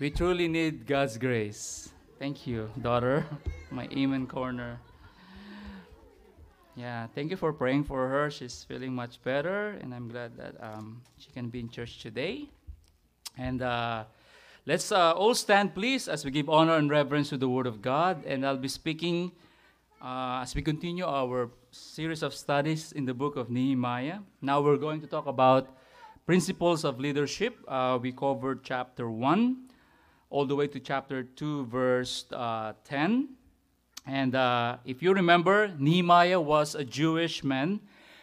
We truly need God's grace. Thank you, daughter. My amen corner. Yeah, thank you for praying for her. She's feeling much better, and I'm glad that um, she can be in church today. And uh, let's uh, all stand, please, as we give honor and reverence to the Word of God. And I'll be speaking uh, as we continue our series of studies in the book of Nehemiah. Now we're going to talk about principles of leadership. Uh, we covered chapter 1 all the way to chapter 2, verse uh, 10. And uh, if you remember, Nehemiah was a Jewish man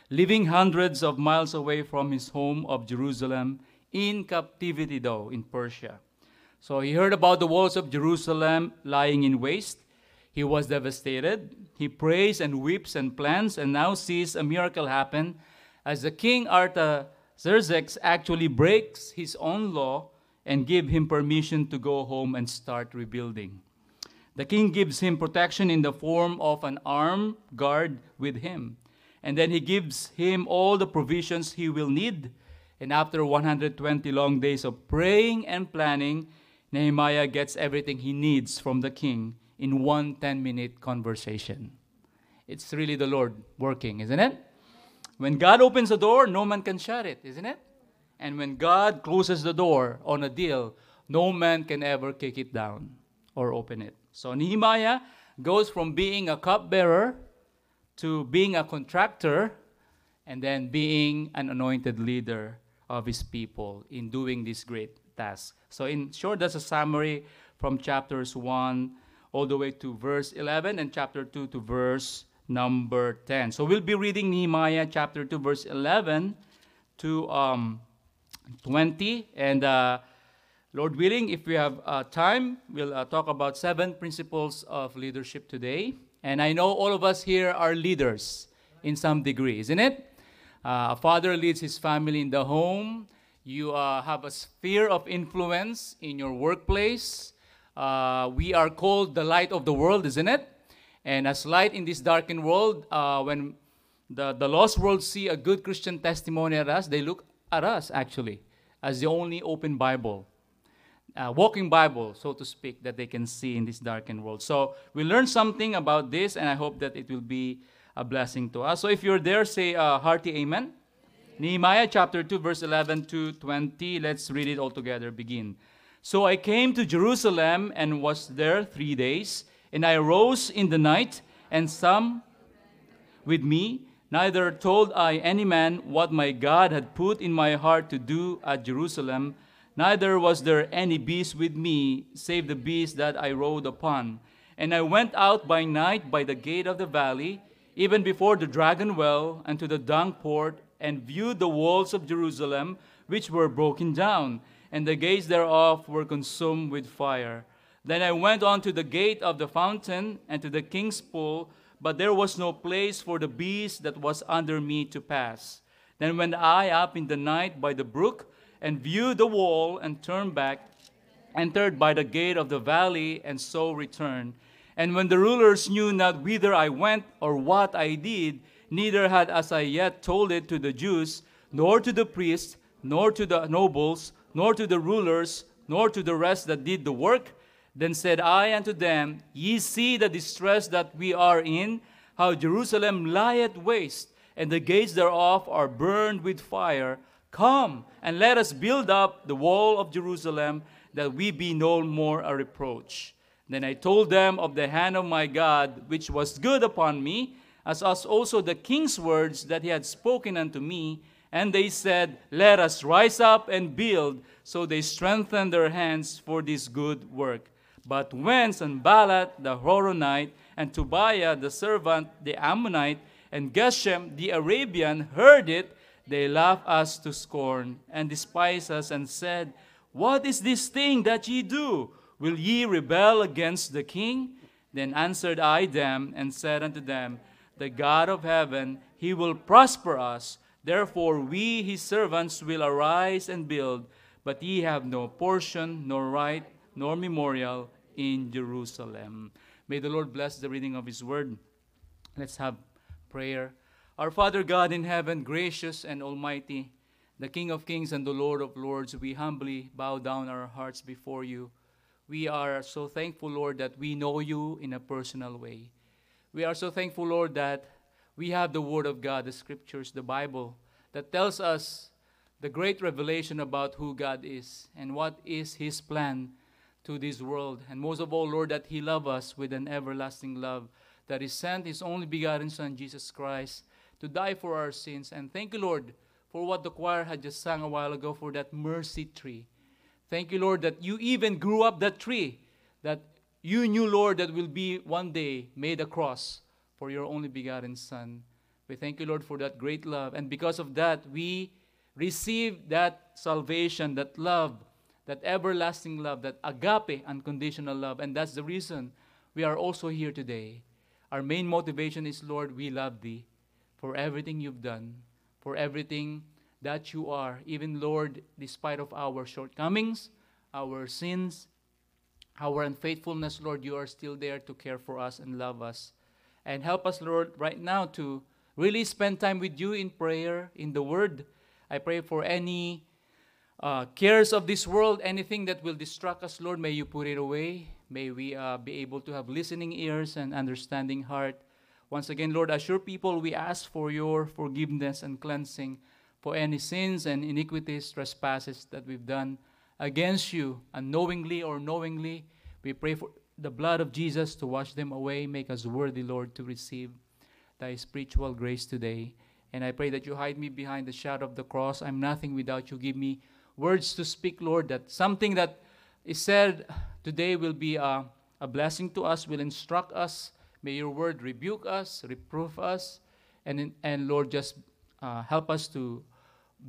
living hundreds of miles away from his home of Jerusalem in captivity, though, in Persia. So he heard about the walls of Jerusalem lying in waste. He was devastated. He prays and weeps and plans and now sees a miracle happen as the king Artaxerxes actually breaks his own law and give him permission to go home and start rebuilding. The king gives him protection in the form of an armed guard with him. And then he gives him all the provisions he will need. And after 120 long days of praying and planning, Nehemiah gets everything he needs from the king in one 10 minute conversation. It's really the Lord working, isn't it? When God opens the door, no man can shut it, isn't it? And when God closes the door on a deal, no man can ever kick it down or open it. So Nehemiah goes from being a cupbearer to being a contractor and then being an anointed leader of his people in doing this great task. So, in short, that's a summary from chapters 1 all the way to verse 11 and chapter 2 to verse number 10. So, we'll be reading Nehemiah chapter 2, verse 11 to um, 20. And uh, Lord willing, if we have uh, time, we'll uh, talk about seven principles of leadership today. And I know all of us here are leaders in some degree, isn't it? Uh, a father leads his family in the home. You uh, have a sphere of influence in your workplace. Uh, we are called the light of the world, isn't it? And as light in this darkened world, when the, the lost world see a good Christian testimony at us, they look at us actually as the only open Bible, uh, walking Bible, so to speak, that they can see in this darkened world. So we learned something about this, and I hope that it will be a blessing to us. So if you're there, say a hearty amen. amen. Nehemiah chapter 2, verse 11 to 20. Let's read it all together. Begin. So I came to Jerusalem and was there three days, and I rose in the night, and some with me Neither told I any man what my God had put in my heart to do at Jerusalem, neither was there any beast with me, save the beast that I rode upon. And I went out by night by the gate of the valley, even before the dragon well, and to the dung port, and viewed the walls of Jerusalem, which were broken down, and the gates thereof were consumed with fire. Then I went on to the gate of the fountain, and to the king's pool, but there was no place for the beast that was under me to pass. Then went I up in the night by the brook, and viewed the wall, and turned back, entered by the gate of the valley, and so returned. And when the rulers knew not whither I went or what I did, neither had as I yet told it to the Jews, nor to the priests, nor to the nobles, nor to the rulers, nor to the rest that did the work, then said I unto them, Ye see the distress that we are in, how Jerusalem lieth waste, and the gates thereof are burned with fire. Come, and let us build up the wall of Jerusalem, that we be no more a reproach. Then I told them of the hand of my God, which was good upon me, as also the king's words that he had spoken unto me. And they said, Let us rise up and build. So they strengthened their hands for this good work. But when Sanballat the Horonite and Tobiah the servant, the Ammonite, and Geshem the Arabian heard it, they laughed us to scorn and despised us and said, What is this thing that ye do? Will ye rebel against the king? Then answered I them and said unto them, The God of heaven, he will prosper us. Therefore we, his servants, will arise and build, but ye have no portion, nor right, nor memorial in Jerusalem. May the Lord bless the reading of His word. Let's have prayer. Our Father God in heaven, gracious and almighty, the King of kings and the Lord of lords, we humbly bow down our hearts before you. we are so thankful, Lord, that we know you in a personal way. We are so thankful, Lord, that we have the Word of God, the Scriptures, the Bible, that tells us the great revelation about who God is and what is His plan to this world. And most of all, Lord, that He love us with an everlasting love, that He sent His only begotten Son, Jesus Christ, to die for our sins. And thank you, Lord, for what the choir had just sung a while ago for that mercy tree. Thank you, Lord, that you even grew up that tree, that you knew, Lord, that will be one day made a cross for your only begotten Son. We thank you, Lord, for that great love. And because of that, we receive that salvation, that love, that everlasting love, that agape, unconditional love. And that's the reason we are also here today. Our main motivation is, Lord, we love thee for everything you've done, for everything that you are. Even, Lord, despite of our shortcomings, our sins, our unfaithfulness, Lord, you are still there to care for us and love us. And help us, Lord, right now to really spend time with you in prayer, in the Word. I pray for any uh, cares of this world, anything that will distract us, Lord, may you put it away. May we uh, be able to have listening ears and understanding heart. Once again, Lord, assure people we ask for your forgiveness and cleansing for any sins and iniquities, trespasses that we've done against you, unknowingly or knowingly. We pray for the blood of Jesus to wash them away. Make us worthy, Lord, to receive thy spiritual grace today. And I pray that you hide me behind the shadow of the cross. I'm nothing without you. Give me words to speak, Lord, that something that is said today will be a, a blessing to us, will instruct us. May your word rebuke us, reprove us, and, and Lord, just uh, help us to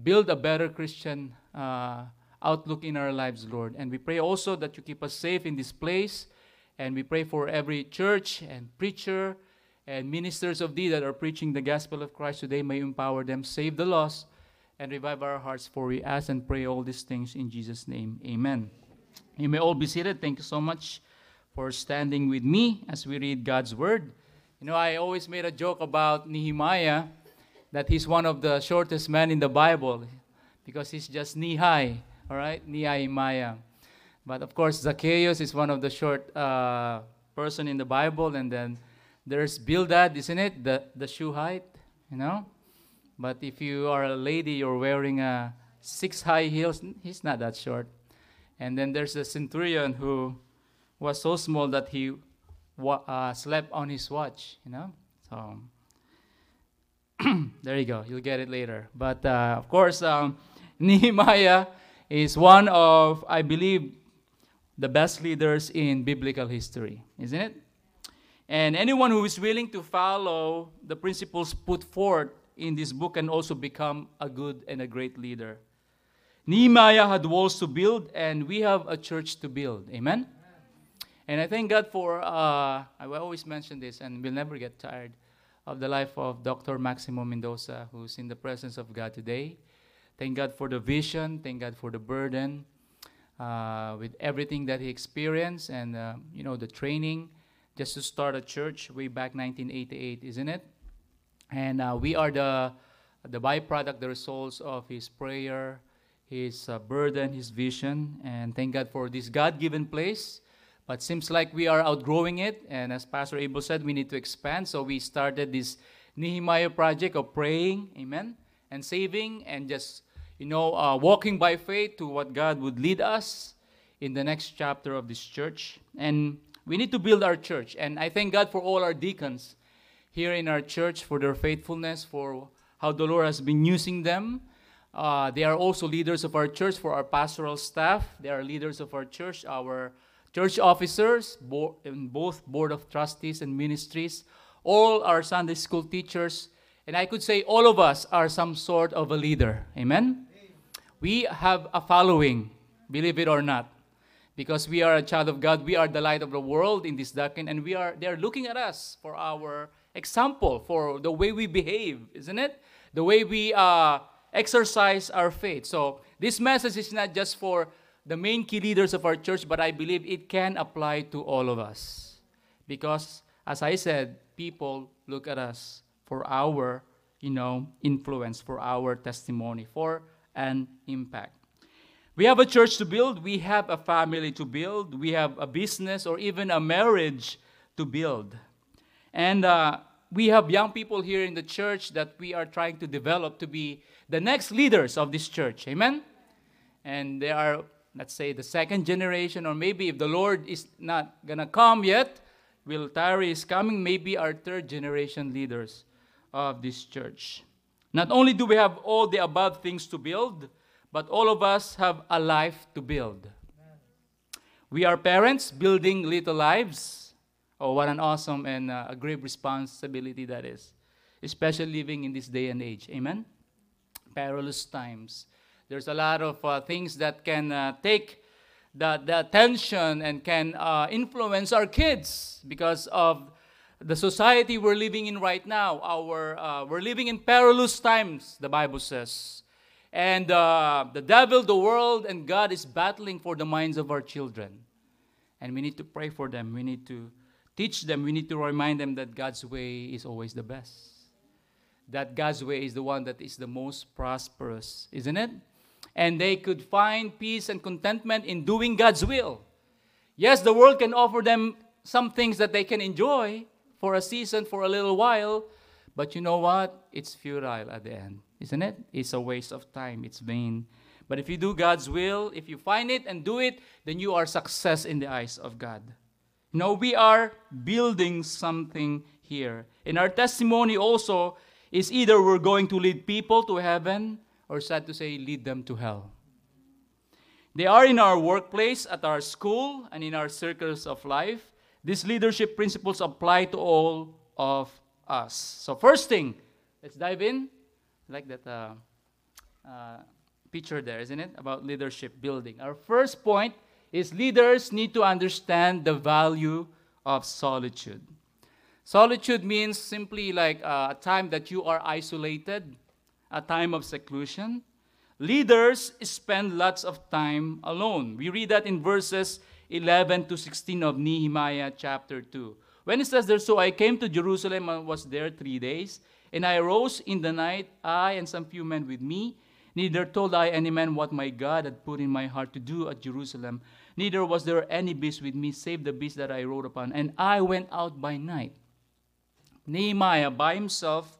build a better Christian uh, outlook in our lives, Lord. And we pray also that you keep us safe in this place. And we pray for every church and preacher and ministers of thee that are preaching the gospel of Christ today. May you empower them, save the lost, and revive our hearts. For we ask and pray all these things in Jesus' name. Amen. You may all be seated. Thank you so much for standing with me as we read God's word. You know, I always made a joke about Nehemiah that he's one of the shortest men in the Bible because he's just knee high, all right? Nehemiah. But of course, Zacchaeus is one of the short uh, person in the Bible, and then there's Bildad, isn't it? The the shoe height, you know. But if you are a lady, you're wearing a six high heels. He's not that short. And then there's a centurion who was so small that he uh, slept on his watch, you know. So there you go. You'll get it later. But uh, of course, um, Nehemiah is one of, I believe, the best leaders in biblical history, isn't it? And anyone who is willing to follow the principles put forth in this book can also become a good and a great leader. Nehemiah had walls to build, and we have a church to build. Amen? And I thank God for, uh, I always mention this, and we'll never get tired of the life of Dr. Maximo Mendoza, who's in the presence of God today. Thank God for the vision. Thank God for the burden uh, with everything that he experienced and, uh, you know, the training just to start a church way back 1988, isn't it? And uh, we are the, the byproduct, the results of his prayer, his uh, burden, his vision. And thank God for this God given place but seems like we are outgrowing it. And as Pastor Abel said, we need to expand. So we started this Nehemiah project of praying, amen, and saving, and just, you know, uh, walking by faith to what God would lead us in the next chapter of this church. And we need to build our church. And I thank God for all our deacons here in our church for their faithfulness, for how the Lord has been using them. Uh, they are also leaders of our church for our pastoral staff. They are leaders of our church, our church officers, bo- in both board of trustees and ministries, all our Sunday school teachers, and I could say all of us are some sort of a leader. Amen? We have a following, believe it or not. Because we are a child of God, we are the light of the world in this darkened, and we are they're looking at us for our example, for the way we behave, isn't it? The way we uh, exercise our faith. So this message is not just for the main key leaders of our church, but I believe it can apply to all of us. Because, as I said, people look at us for our, you know, influence, for our testimony, for an impact. We have a church to build, we have a family to build, we have a business or even a marriage to build. And uh, we have young people here in the church that we are trying to develop to be the next leaders of this church. Amen? And they are, let's say, the second generation, or maybe if the Lord is not going to come yet, Will Tyree is coming, maybe our third generation leaders of this church. Not only do we have all the above things to build, but all of us have a life to build. We are parents building little lives. Oh, what an awesome and uh, a great responsibility that is, especially living in this day and age. Amen? Perilous times. There's a lot of uh, things that can uh, take the, the attention and can uh, influence our kids because of the society we're living in right now. Our, uh, we're living in perilous times, the Bible says. And uh, the devil, the world, and God is battling for the minds of our children. And we need to pray for them. We need to teach them. We need to remind them that God's way is always the best. That God's way is the one that is the most prosperous, isn't it? And they could find peace and contentment in doing God's will. Yes, the world can offer them some things that they can enjoy for a season, for a little while, but you know what? It's futile at the end, isn't it? It's a waste of time, it's vain. But if you do God's will, if you find it and do it, then you are success in the eyes of God. Know, we are building something here. In our testimony also is either we're going to lead people to heaven or sad to say, lead them to hell. They are in our workplace, at our school, and in our circles of life. These leadership principles apply to all of us. So, first thing, let's dive in. I like that uh, uh, picture there, isn't it? About leadership building. Our first point is leaders need to understand the value of solitude. Solitude means simply like uh, a time that you are isolated, a time of seclusion. Leaders spend lots of time alone. We read that in verses 11 to 16 of Nehemiah chapter 2. When it says there, So I came to Jerusalem and was there three days, and I rose in the night, I and some few men with me. Neither told I any man what my God had put in my heart to do at Jerusalem. Neither was there any beast with me, save the beast that I rode upon. And I went out by night. Nehemiah by himself,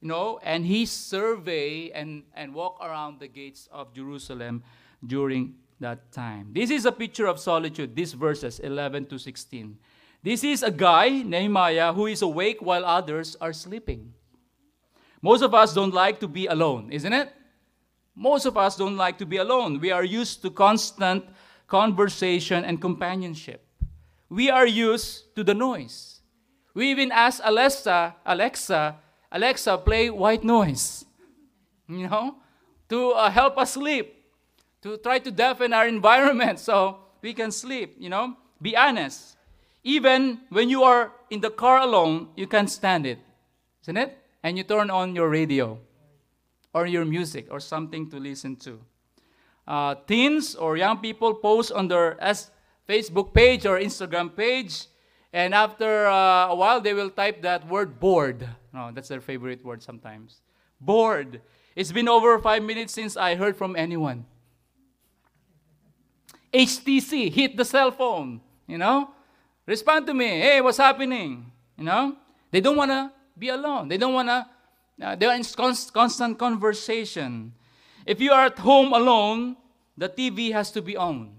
you know, and he survey and, and walk around the gates of Jerusalem during that time. This is a picture of solitude, these verses 11 to 16. This is a guy, Nehemiah, who is awake while others are sleeping. Most of us don't like to be alone, isn't it? Most of us don't like to be alone. We are used to constant conversation and companionship. We are used to the noise. We even ask Alexa, Alexa, Alexa, play white noise, you know, to uh, help us sleep to try to deafen our environment so we can sleep, you know? Be honest. Even when you are in the car alone, you can't stand it, isn't it? And you turn on your radio or your music or something to listen to. Uh, teens or young people post on their S- Facebook page or Instagram page, and after uh, a while, they will type that word bored. No, that's their favorite word sometimes. Bored. It's been over five minutes since I heard from anyone. HTC, hit the cell phone, you know? Respond to me. Hey, what's happening? You know? They don't want to be alone. They don't want to, uh, they're in const- constant conversation. If you are at home alone, the TV has to be on,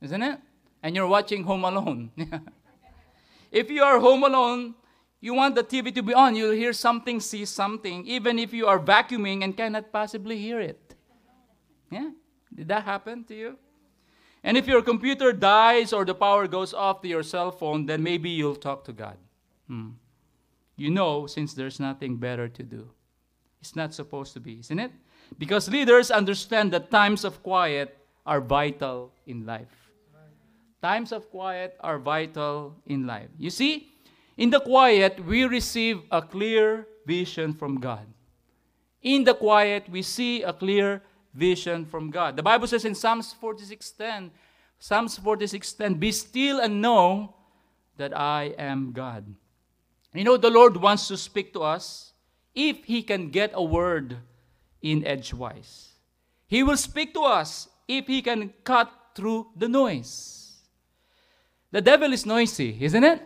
isn't it? And you're watching Home Alone. if you are home alone, you want the TV to be on. You'll hear something, see something, even if you are vacuuming and cannot possibly hear it. Yeah? Did that happen to you? And if your computer dies or the power goes off to your cell phone, then maybe you'll talk to God. Hmm. You know, since there's nothing better to do. It's not supposed to be, isn't it? Because leaders understand that times of quiet are vital in life. Times of quiet are vital in life. You see, in the quiet, we receive a clear vision from God. In the quiet, we see a clear vision from God. The Bible says in Psalms 46:10, Psalms 46:10, "Be still and know that I am God." You know the Lord wants to speak to us if he can get a word in edgewise. He will speak to us if he can cut through the noise. The devil is noisy, isn't it?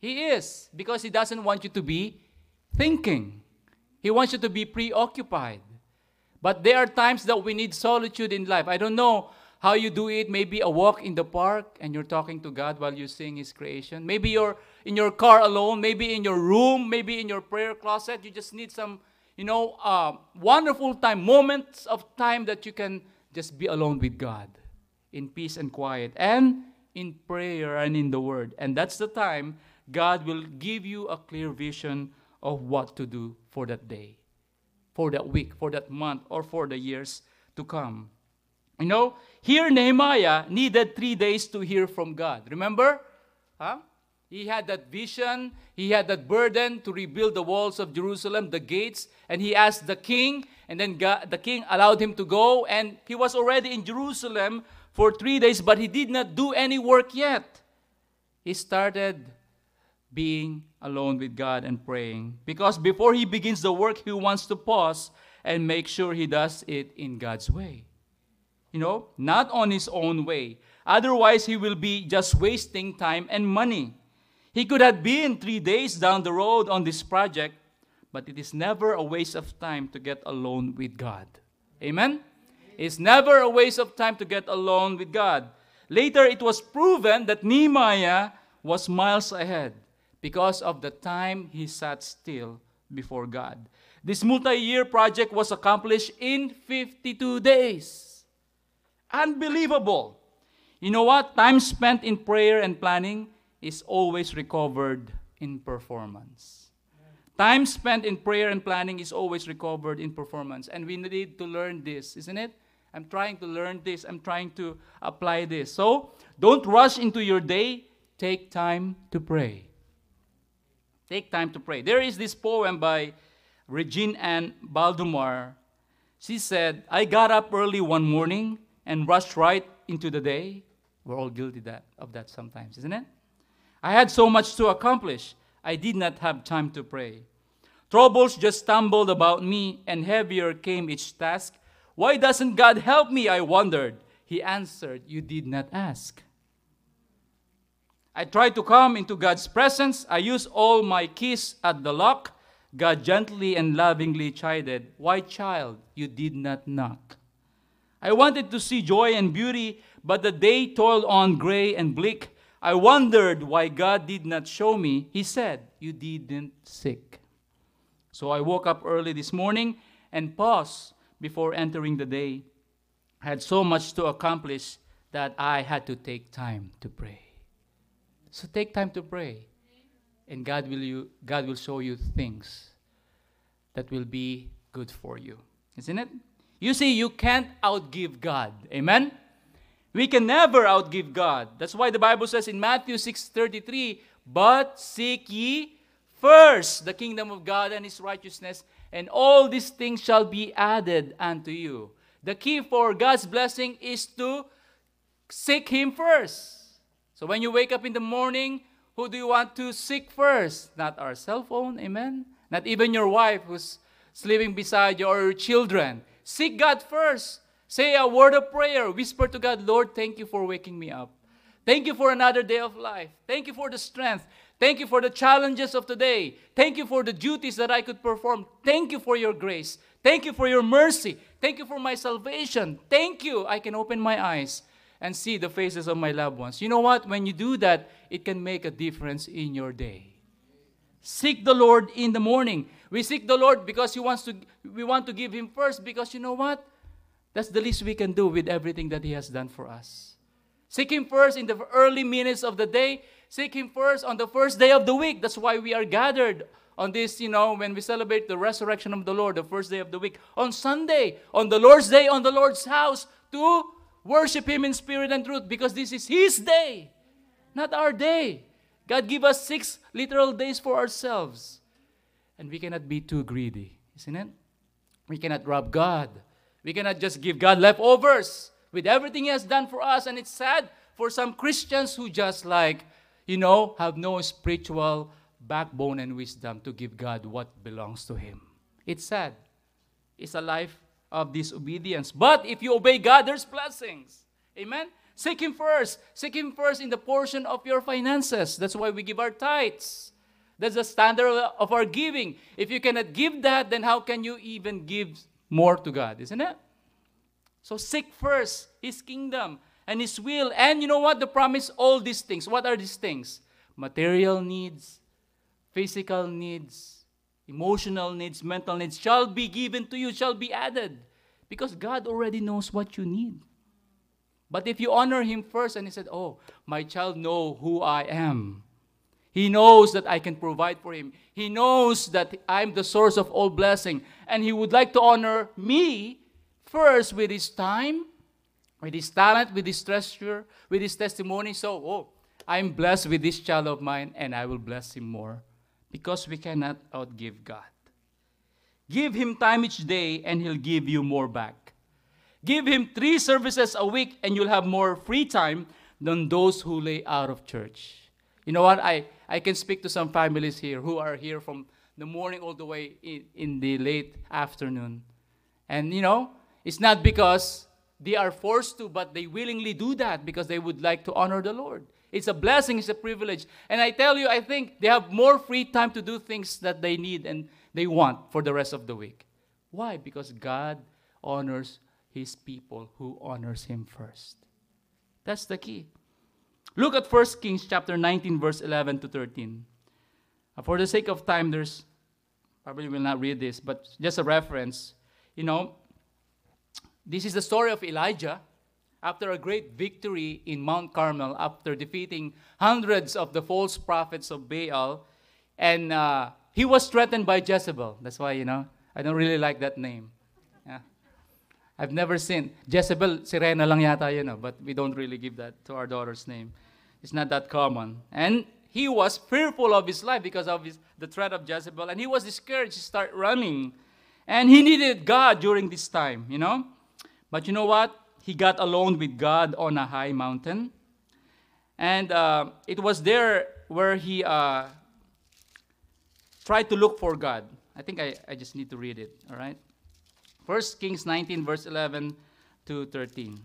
He is, because he doesn't want you to be thinking. He wants you to be preoccupied. But there are times that we need solitude in life. I don't know how you do it. Maybe a walk in the park and you're talking to God while you sing His creation. Maybe you're in your car alone. Maybe in your room. Maybe in your prayer closet. You just need some, you know, uh, wonderful time, moments of time that you can just be alone with God in peace and quiet and in prayer and in the Word. And that's the time God will give you a clear vision of what to do for that day, for that week, for that month, or for the years to come. You know, here Nehemiah needed three days to hear from God. Remember? Huh? He had that vision, he had that burden to rebuild the walls of Jerusalem, the gates, and he asked the king, and then God, the king allowed him to go, and he was already in Jerusalem for three days, but he did not do any work yet. He started being alone with God and praying. Because before he begins the work, he wants to pause and make sure he does it in God's way. You know, not on his own way. Otherwise, he will be just wasting time and money. He could have been three days down the road on this project, but it is never a waste of time to get alone with God. Amen? It's never a waste of time to get alone with God. Later, it was proven that Nehemiah was miles ahead because of the time he sat still before God. This multi year project was accomplished in 52 days. Unbelievable. You know what? Time spent in prayer and planning is always recovered in performance. Time spent in prayer and planning is always recovered in performance. And we need to learn this, isn't it? I'm trying to learn this. I'm trying to apply this. So don't rush into your day. Take time to pray. Take time to pray. There is this poem by Regine Ann Baldomar. She said, I got up early one morning and rushed right into the day. We're all guilty that, of that sometimes, isn't it? I had so much to accomplish, I did not have time to pray. Troubles just stumbled about me, and heavier came each task. Why doesn't God help me? I wondered. He answered, You did not ask. I tried to come into God's presence. I used all my keys at the lock. God gently and lovingly chided, Why, child, you did not knock? I wanted to see joy and beauty, but the day toiled on gray and bleak. I wondered why God did not show me. He said, You didn't seek. So I woke up early this morning and paused before entering the day. I had so much to accomplish that I had to take time to pray. So take time to pray. And God will, you, God will show you things that will be good for you. Isn't it? You see, you can't outgive God. Amen? We can never outgive God. That's why the Bible says in Matthew 6:33, "But seek ye first the kingdom of God and his righteousness, and all these things shall be added unto you." The key for God's blessing is to seek him first. So when you wake up in the morning, who do you want to seek first? Not our cell phone, amen? Not even your wife who's sleeping beside you or your children. Seek God first. Say a word of prayer. Whisper to God, Lord, thank you for waking me up. Thank you for another day of life. Thank you for the strength. Thank you for the challenges of today. Thank you for the duties that I could perform. Thank you for your grace. Thank you for your mercy. Thank you for my salvation. Thank you. I can open my eyes and see the faces of my loved ones. You know what? When you do that, it can make a difference in your day. Seek the Lord in the morning. We seek the Lord because he wants to we want to give him first because you know what? That's the least we can do with everything that he has done for us. Seek him first in the early minutes of the day. Seek him first on the first day of the week. That's why we are gathered on this, you know, when we celebrate the resurrection of the Lord, the first day of the week. On Sunday, on the Lord's day, on the Lord's house, to Worship Him in spirit and truth because this is His day, not our day. God give us six literal days for ourselves. And we cannot be too greedy, isn't it? We cannot rob God. We cannot just give God leftovers with everything He has done for us. And it's sad for some Christians who just like, you know, have no spiritual backbone and wisdom to give God what belongs to Him. It's sad. It's a life of disobedience. But if you obey God, there's blessings. Amen? Seek Him first. Seek Him first in the portion of your finances. That's why we give our tithes. That's the standard of our giving. If you cannot give that, then how can you even give more to God, isn't it? So seek first His kingdom and His will. And you know what? The promise all these things. What are these things? Material needs, physical needs, emotional needs, mental needs shall be given to you, shall be added. Because God already knows what you need. But if you honor Him first and He said, Oh, my child know who I am. He knows that I can provide for him. He knows that I'm the source of all blessing. And he would like to honor me first with his time, with his talent, with his treasure, with his testimony. So, oh, I'm blessed with this child of mine, and I will bless him more. Because we cannot outgive God. Give him time each day, and he'll give you more back. Give him three services a week, and you'll have more free time than those who lay out of church. You know what? I, I can speak to some families here who are here from the morning all the way in, in the late afternoon. And, you know, it's not because they are forced to, but they willingly do that because they would like to honor the Lord. It's a blessing, it's a privilege. And I tell you, I think they have more free time to do things that they need and they want for the rest of the week. Why? Because God honors his people who honors him first. That's the key. Look at 1 Kings chapter 19, verse 11 to 13. Uh, for the sake of time, there's probably will not read this, but just a reference. You know, this is the story of Elijah after a great victory in Mount Carmel, after defeating hundreds of the false prophets of Baal, and uh, he was threatened by Jezebel. That's why, you know, I don't really like that name. I've never seen Jezebel, Sirena lang yata yun, know, but we don't really give that to our daughter's name. It's not that common. And he was fearful of his life because of his, the threat of Jezebel. And he was discouraged to start running. And he needed God during this time, you know? But you know what? He got alone with God on a high mountain. And uh, it was there where he uh, tried to look for God. I think I, I just need to read it, all right? First Kings 19, verse 11 to 13.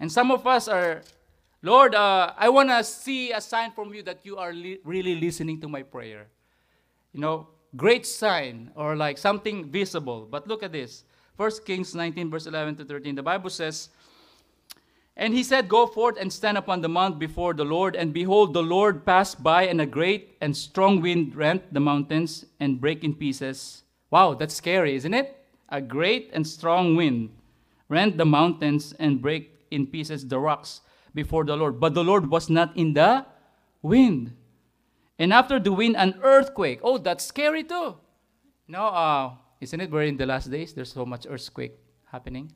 And some of us are Lord, uh, I want to see a sign from you that you are li- really listening to my prayer. You know, great sign or like something visible. But look at this. 1 Kings 19, verse 11 to 13. The Bible says, And he said, Go forth and stand upon the mount before the Lord. And behold, the Lord passed by, and a great and strong wind rent the mountains and break in pieces. Wow, that's scary, isn't it? A great and strong wind rent the mountains and break in pieces the rocks before the Lord. But the Lord was not in the wind. And after the wind, an earthquake. Oh, that's scary too. No, uh, isn't it? We're in the last days. There's so much earthquake happening.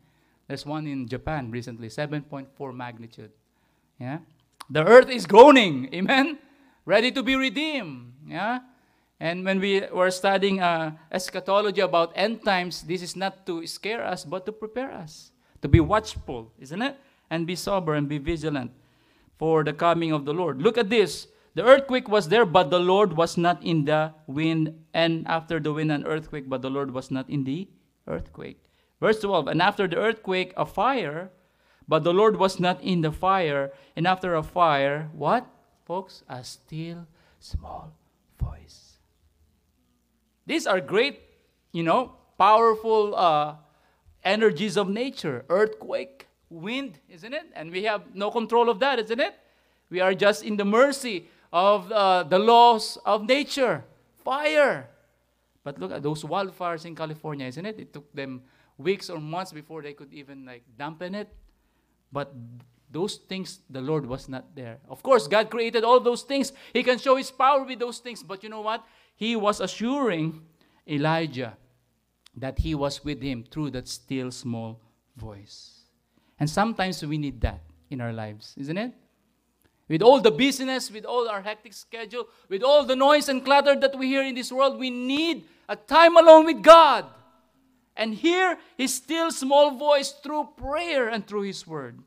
There's one in Japan recently, 7.4 magnitude. Yeah, the earth is groaning. Amen. Ready to be redeemed. Yeah. And when we were studying uh, eschatology about end times, this is not to scare us, but to prepare us, to be watchful, isn't it? And be sober and be vigilant for the coming of the Lord. Look at this. The earthquake was there, but the Lord was not in the wind. And after the wind, an earthquake, but the Lord was not in the earthquake. Verse 12 And after the earthquake, a fire, but the Lord was not in the fire. And after a fire, what, folks? A still small voice. These are great, you know, powerful uh, energies of nature earthquake, wind, isn't it? And we have no control of that, isn't it? We are just in the mercy of uh, the laws of nature. Fire. But look at those wildfires in California, isn't it? It took them weeks or months before they could even like dampen it. But those things, the Lord was not there. Of course, God created all those things. He can show His power with those things. But you know what? He was assuring Elijah that He was with him through that still small voice. And sometimes we need that in our lives, isn't it? With all the busyness, with all our hectic schedule, with all the noise and clutter that we hear in this world, we need a time alone with God. And hear His still small voice through prayer and through His Word.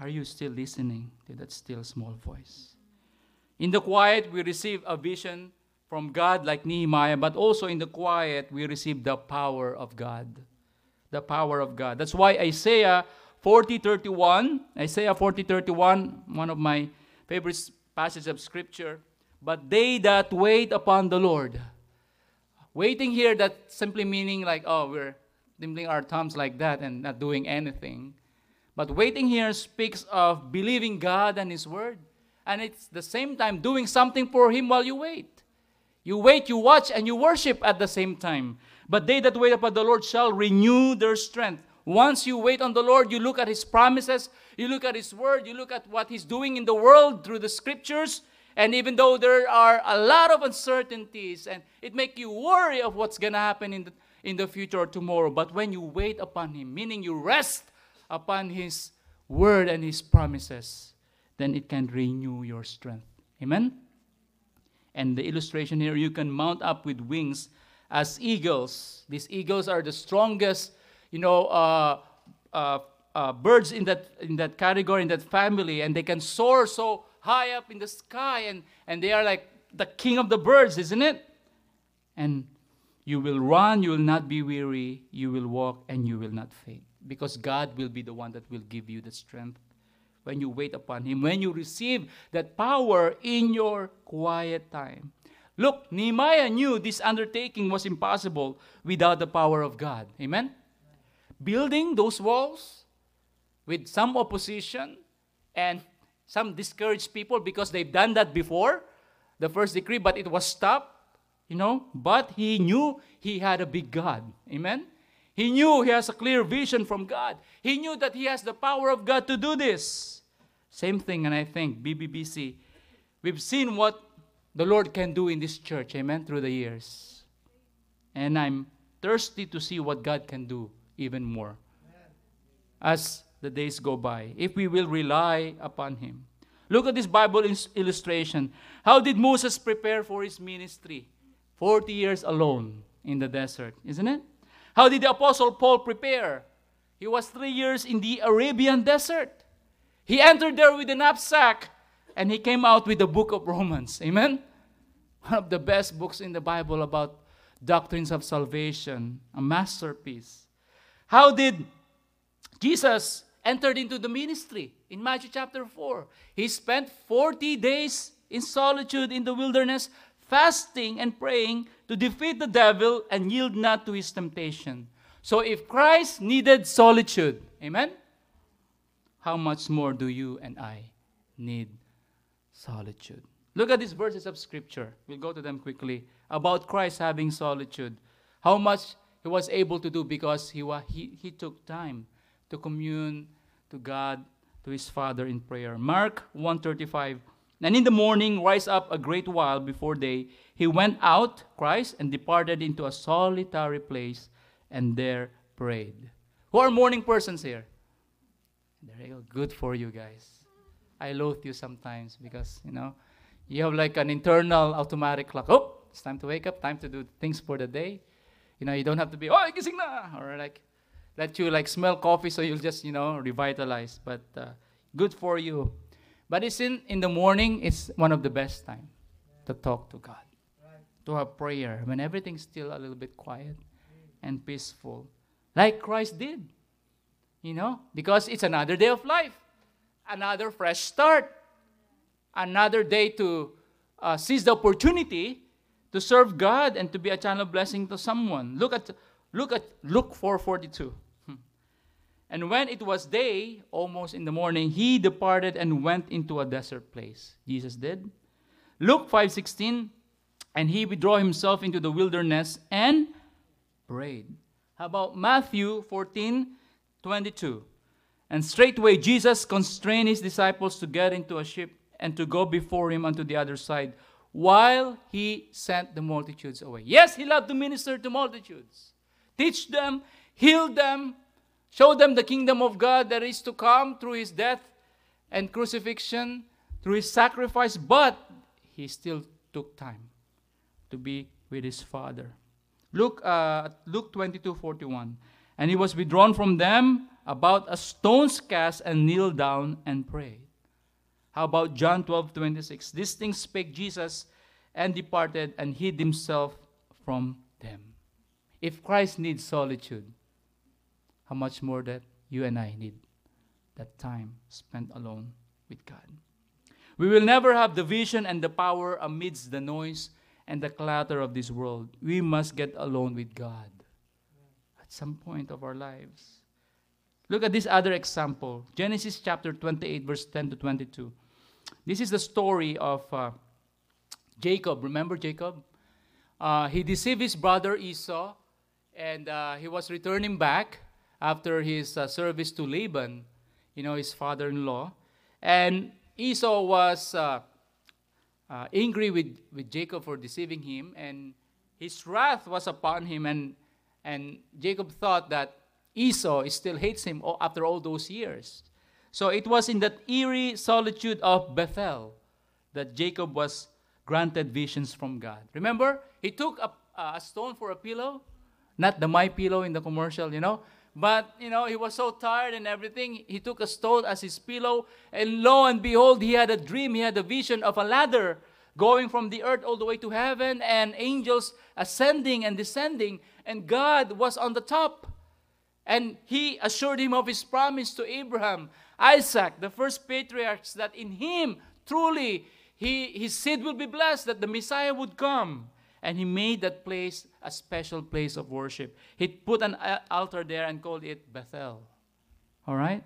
Are you still listening to that still small voice? In the quiet, we receive a vision from God like Nehemiah, but also in the quiet, we receive the power of God. The power of God. That's why Isaiah 40 31, Isaiah 40 31, one of my favorite passages of scripture. But they that wait upon the Lord. Waiting here, that simply meaning like, oh, we're dimpling our thumbs like that and not doing anything. But waiting here speaks of believing God and His Word. And it's the same time doing something for Him while you wait. You wait, you watch, and you worship at the same time. But they that wait upon the Lord shall renew their strength. Once you wait on the Lord, you look at His promises, you look at His Word, you look at what He's doing in the world through the Scriptures, and even though there are a lot of uncertainties and it make you worry of what's going to happen in the, in the future or tomorrow, but when you wait upon him, meaning you rest upon his word and his promises, then it can renew your strength. Amen? And the illustration here, you can mount up with wings as eagles. These eagles are the strongest, you know, uh, uh, uh, birds in that in that category in that family, and they can soar so high up in the sky, and, and they are like the king of the birds, isn't it? And you will run, you will not be weary, you will walk, and you will not faint. Because God will be the one that will give you the strength when you wait upon Him, when you receive that power in your quiet time. Look, Nehemiah knew this undertaking was impossible without the power of God. Amen? Building those walls with some opposition and some discouraged people because they've done that before, the first decree, but it was stopped, you know. But he knew he had a big God. Amen? He knew he has a clear vision from God. He knew that he has the power of God to do this. Same thing, and I think BBBC, we've seen what the Lord can do in this church, amen, through the years. And I'm thirsty to see what God can do even more. As the days go by, if we will rely upon Him. Look at this Bible illustration. How did Moses prepare for his ministry? 40 years alone in the desert, isn't it? How did the Apostle Paul prepare? He was three years in the Arabian desert. He entered there with a knapsack and he came out with the book of Romans. Amen? One of the best books in the Bible about doctrines of salvation, a masterpiece. How did Jesus entered into the ministry in Matthew chapter 4. He spent 40 days in solitude in the wilderness, fasting and praying to defeat the devil and yield not to his temptation. So if Christ needed solitude, amen? How much more do you and I need solitude? Look at these verses of scripture. We'll go to them quickly about Christ having solitude. How much he was able to do because he, he, he took time to commune to God, to his Father in prayer. Mark 135. And in the morning, rise up a great while before day, he went out, Christ, and departed into a solitary place, and there prayed. Who are morning persons here? There you go. Good for you guys. I loathe you sometimes because, you know, you have like an internal automatic clock. Oh, it's time to wake up, time to do things for the day. You know, you don't have to be, oh, gising na, or like, let you like smell coffee so you'll just, you know, revitalize. But uh, good for you. But it's in, in the morning, it's one of the best time to talk to God, to have prayer when everything's still a little bit quiet and peaceful, like Christ did. You know, because it's another day of life, another fresh start, another day to uh, seize the opportunity to serve God and to be a channel of blessing to someone. Look at look at Luke 4:42. And when it was day, almost in the morning, he departed and went into a desert place. Jesus did. Luke 5:16, and he withdrew himself into the wilderness and prayed. How about Matthew 14:22? And straightway Jesus constrained his disciples to get into a ship and to go before him unto the other side while he sent the multitudes away. Yes, he loved to minister to multitudes, teach them, heal them, Show them the kingdom of God that is to come through his death and crucifixion, through his sacrifice, but he still took time to be with his Father. Luke, uh, Luke 22 41. And he was withdrawn from them about a stone's cast and kneeled down and prayed. How about John 12 26? These things spake Jesus and departed and hid himself from them. If Christ needs solitude, how much more that you and I need that time spent alone with God. We will never have the vision and the power amidst the noise and the clatter of this world. We must get alone with God at some point of our lives. Look at this other example Genesis chapter 28, verse 10 to 22. This is the story of uh, Jacob. Remember Jacob? Uh, he deceived his brother Esau, and uh, he was returning back after his uh, service to Laban, you know, his father in law. And Esau was uh, uh, angry with, with Jacob for deceiving him, and his wrath was upon him. And, and Jacob thought that Esau still hates him after all those years. So it was in that eerie solitude of Bethel that Jacob was granted visions from God. Remember, he took a, a stone for a pillow, not the MyPillow in the commercial, you know. But you know, he was so tired and everything. He took a stone as his pillow, and lo and behold, he had a dream. He had a vision of a ladder going from the earth all the way to heaven, and angels ascending and descending, and God was on the top. And he assured him of his promise to Abraham Isaac, the first patriarchs, that in him truly he, his seed will be blessed, that the Messiah would come. And he made that place a special place of worship. He put an uh, altar there and called it Bethel. All right?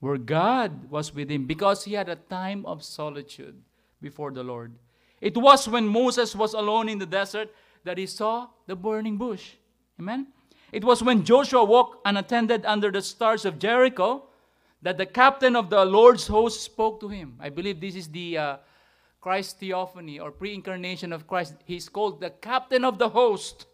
Where God was with him because he had a time of solitude before the Lord. It was when Moses was alone in the desert that he saw the burning bush. Amen? It was when Joshua walked unattended under the stars of Jericho that the captain of the Lord's host spoke to him. I believe this is the uh, Christ theophany or pre incarnation of Christ. He's called the captain of the host.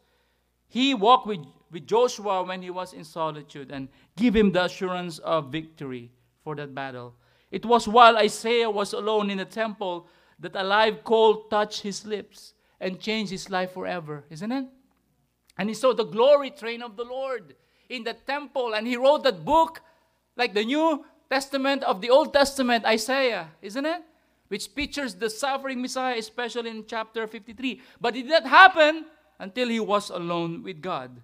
He walked with, with Joshua when he was in solitude and give him the assurance of victory for that battle. It was while Isaiah was alone in the temple that a live coal touched his lips and changed his life forever, isn't it? And he saw the glory train of the Lord in the temple, and he wrote that book like the New Testament of the Old Testament, Isaiah, isn't it? Which features the suffering Messiah, especially in chapter 53. But it did not happen until he was alone with God.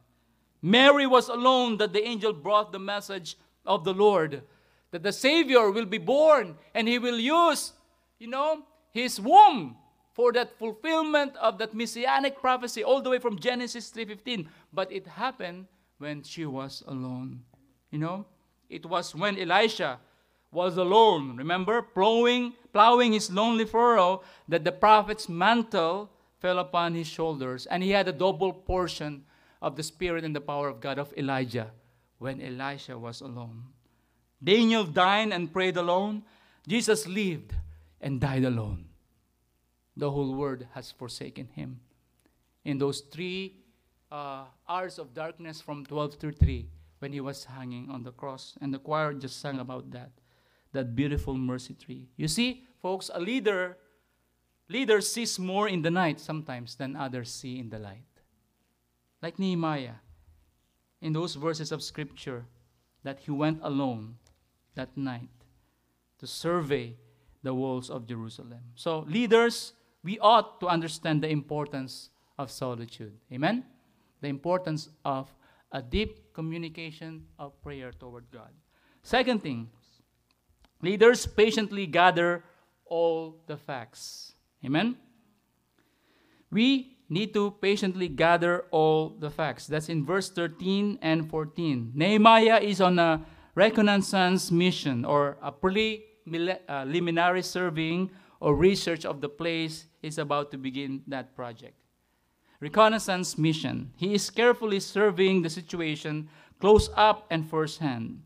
Mary was alone that the angel brought the message of the Lord that the Savior will be born and he will use, you know, his womb for that fulfillment of that messianic prophecy all the way from Genesis 3:15 but it happened when she was alone you know it was when Elisha was alone, remember, plowing, plowing his lonely furrow, that the prophet's mantle fell upon his shoulders, and he had a double portion of the spirit and the power of God of Elijah when Elisha was alone. Daniel dined and prayed alone. Jesus lived and died alone. The whole world has forsaken him. In those three uh, hours of darkness from 12 to 3, when he was hanging on the cross. And the choir just sang about that, that beautiful mercy tree. You see, folks, a leader, leader sees more in the night sometimes than others see in the light. Like Nehemiah, in those verses of scripture, that he went alone that night to survey the walls of Jerusalem. So, leaders, we ought to understand the importance of solitude. Amen? The importance of a deep communication of prayer toward God. Second thing, leaders patiently gather all the facts. Amen? We need to patiently gather all the facts. That's in verse 13 and 14. Nehemiah is on a reconnaissance mission or a preliminary surveying or research of the place is about to begin that project reconnaissance mission. He is carefully surveying the situation close up and firsthand.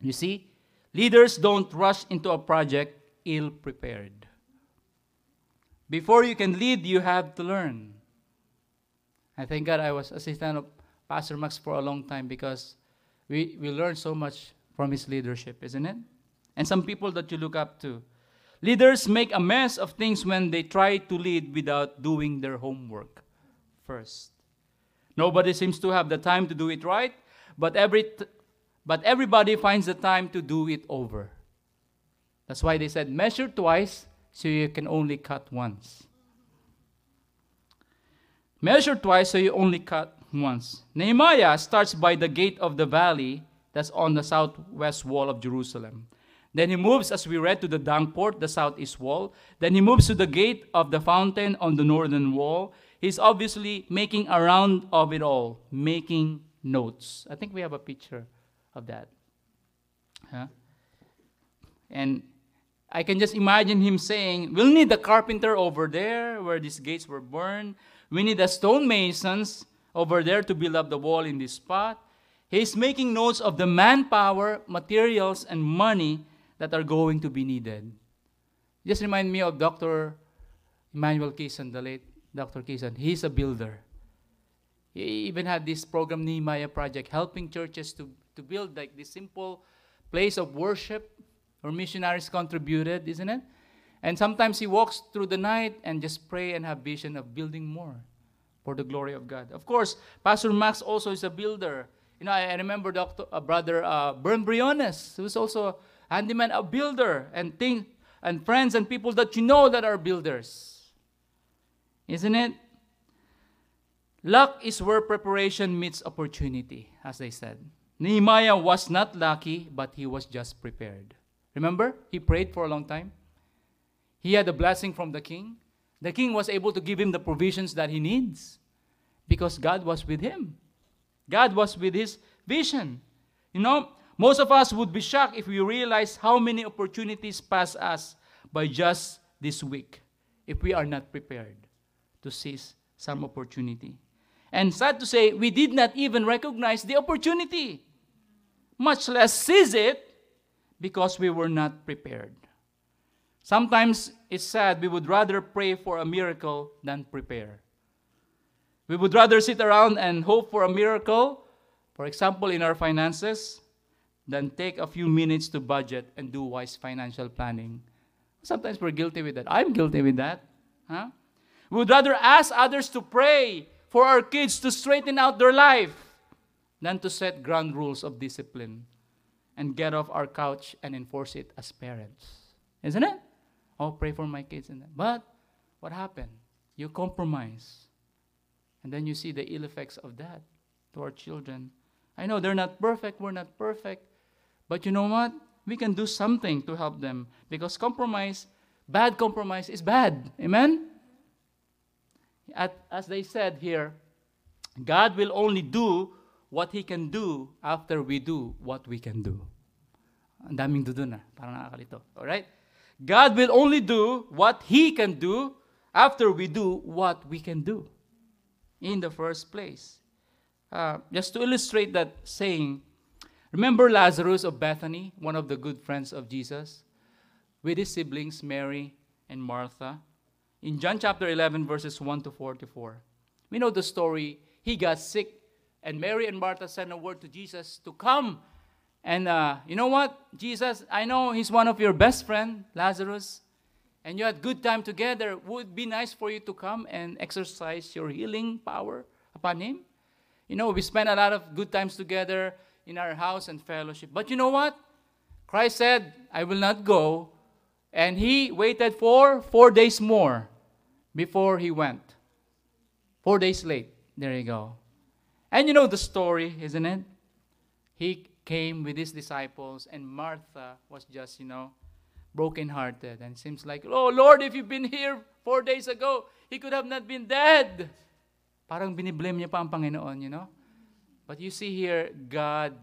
You see, leaders don't rush into a project ill prepared. Before you can lead, you have to learn. I thank God I was assistant of Pastor Max for a long time because we, we learn so much from his leadership, isn't it? And some people that you look up to. Leaders make a mess of things when they try to lead without doing their homework first. Nobody seems to have the time to do it right, but, every but everybody finds the time to do it over. That's why they said, measure twice so you can only cut once. Measure twice so you only cut once. Nehemiah starts by the gate of the valley that's on the southwest wall of Jerusalem. Then he moves, as we read, to the dung port, the southeast wall. Then he moves to the gate of the fountain on the northern wall. He's obviously making a round of it all, making notes. I think we have a picture of that. Huh? And I can just imagine him saying, We'll need the carpenter over there where these gates were burned. We need the stonemasons over there to build up the wall in this spot. He's making notes of the manpower, materials, and money that are going to be needed. Just remind me of Dr. Emmanuel Kaysen, the late Dr. Kaysen. He's a builder. He even had this program, Nehemiah Project, helping churches to, to build like this simple place of worship where missionaries contributed, isn't it? And sometimes he walks through the night and just pray and have vision of building more for the glory of God. Of course, Pastor Max also is a builder. You know, I, I remember Dr. Uh, Brother uh, Bern Briones, who is also handyman, a builder, and things, and friends and people that you know that are builders. Isn't it? Luck is where preparation meets opportunity, as they said. Nehemiah was not lucky, but he was just prepared. Remember? He prayed for a long time. He had a blessing from the king. The king was able to give him the provisions that he needs because God was with him. God was with his vision. You know, most of us would be shocked if we realize how many opportunities pass us by just this week if we are not prepared to seize some opportunity. And sad to say, we did not even recognize the opportunity, much less seize it because we were not prepared. Sometimes it's sad, we would rather pray for a miracle than prepare. We would rather sit around and hope for a miracle, for example, in our finances, than take a few minutes to budget and do wise financial planning. Sometimes we're guilty with that. I'm guilty with that. Huh? We would rather ask others to pray for our kids to straighten out their life than to set ground rules of discipline and get off our couch and enforce it as parents. Isn't it? Oh, pray for my kids. But what happened? You compromise. And then you see the ill effects of that to our children. I know they're not perfect, we're not perfect. But you know what? We can do something to help them because compromise, bad compromise, is bad. Amen? At, as they said here, God will only do what He can do after we do what we can do. Ang daming do na. Parang nakakalito. Alright? God will only do what He can do after we do what we can do in the first place. Uh, just to illustrate that saying, remember Lazarus of Bethany, one of the good friends of Jesus, with his siblings Mary and Martha? In John chapter 11, verses 1 to 44, we know the story. He got sick and Mary and Martha sent a word to Jesus to come. And uh, you know what? Jesus, I know he's one of your best friend, Lazarus, and you had good time together. Would be nice for you to come and exercise your healing power upon him. You know, we spent a lot of good times together in our house and fellowship. But you know what? Christ said, I will not go. And he waited for four days more before he went. Four days late. There you go. And you know the story, isn't it? He came with his disciples, and Martha was just, you know, brokenhearted. And seems like, oh Lord, if you've been here four days ago, he could have not been dead. Parang biniblame niya pa ang Panginoon, you know? But you see here, God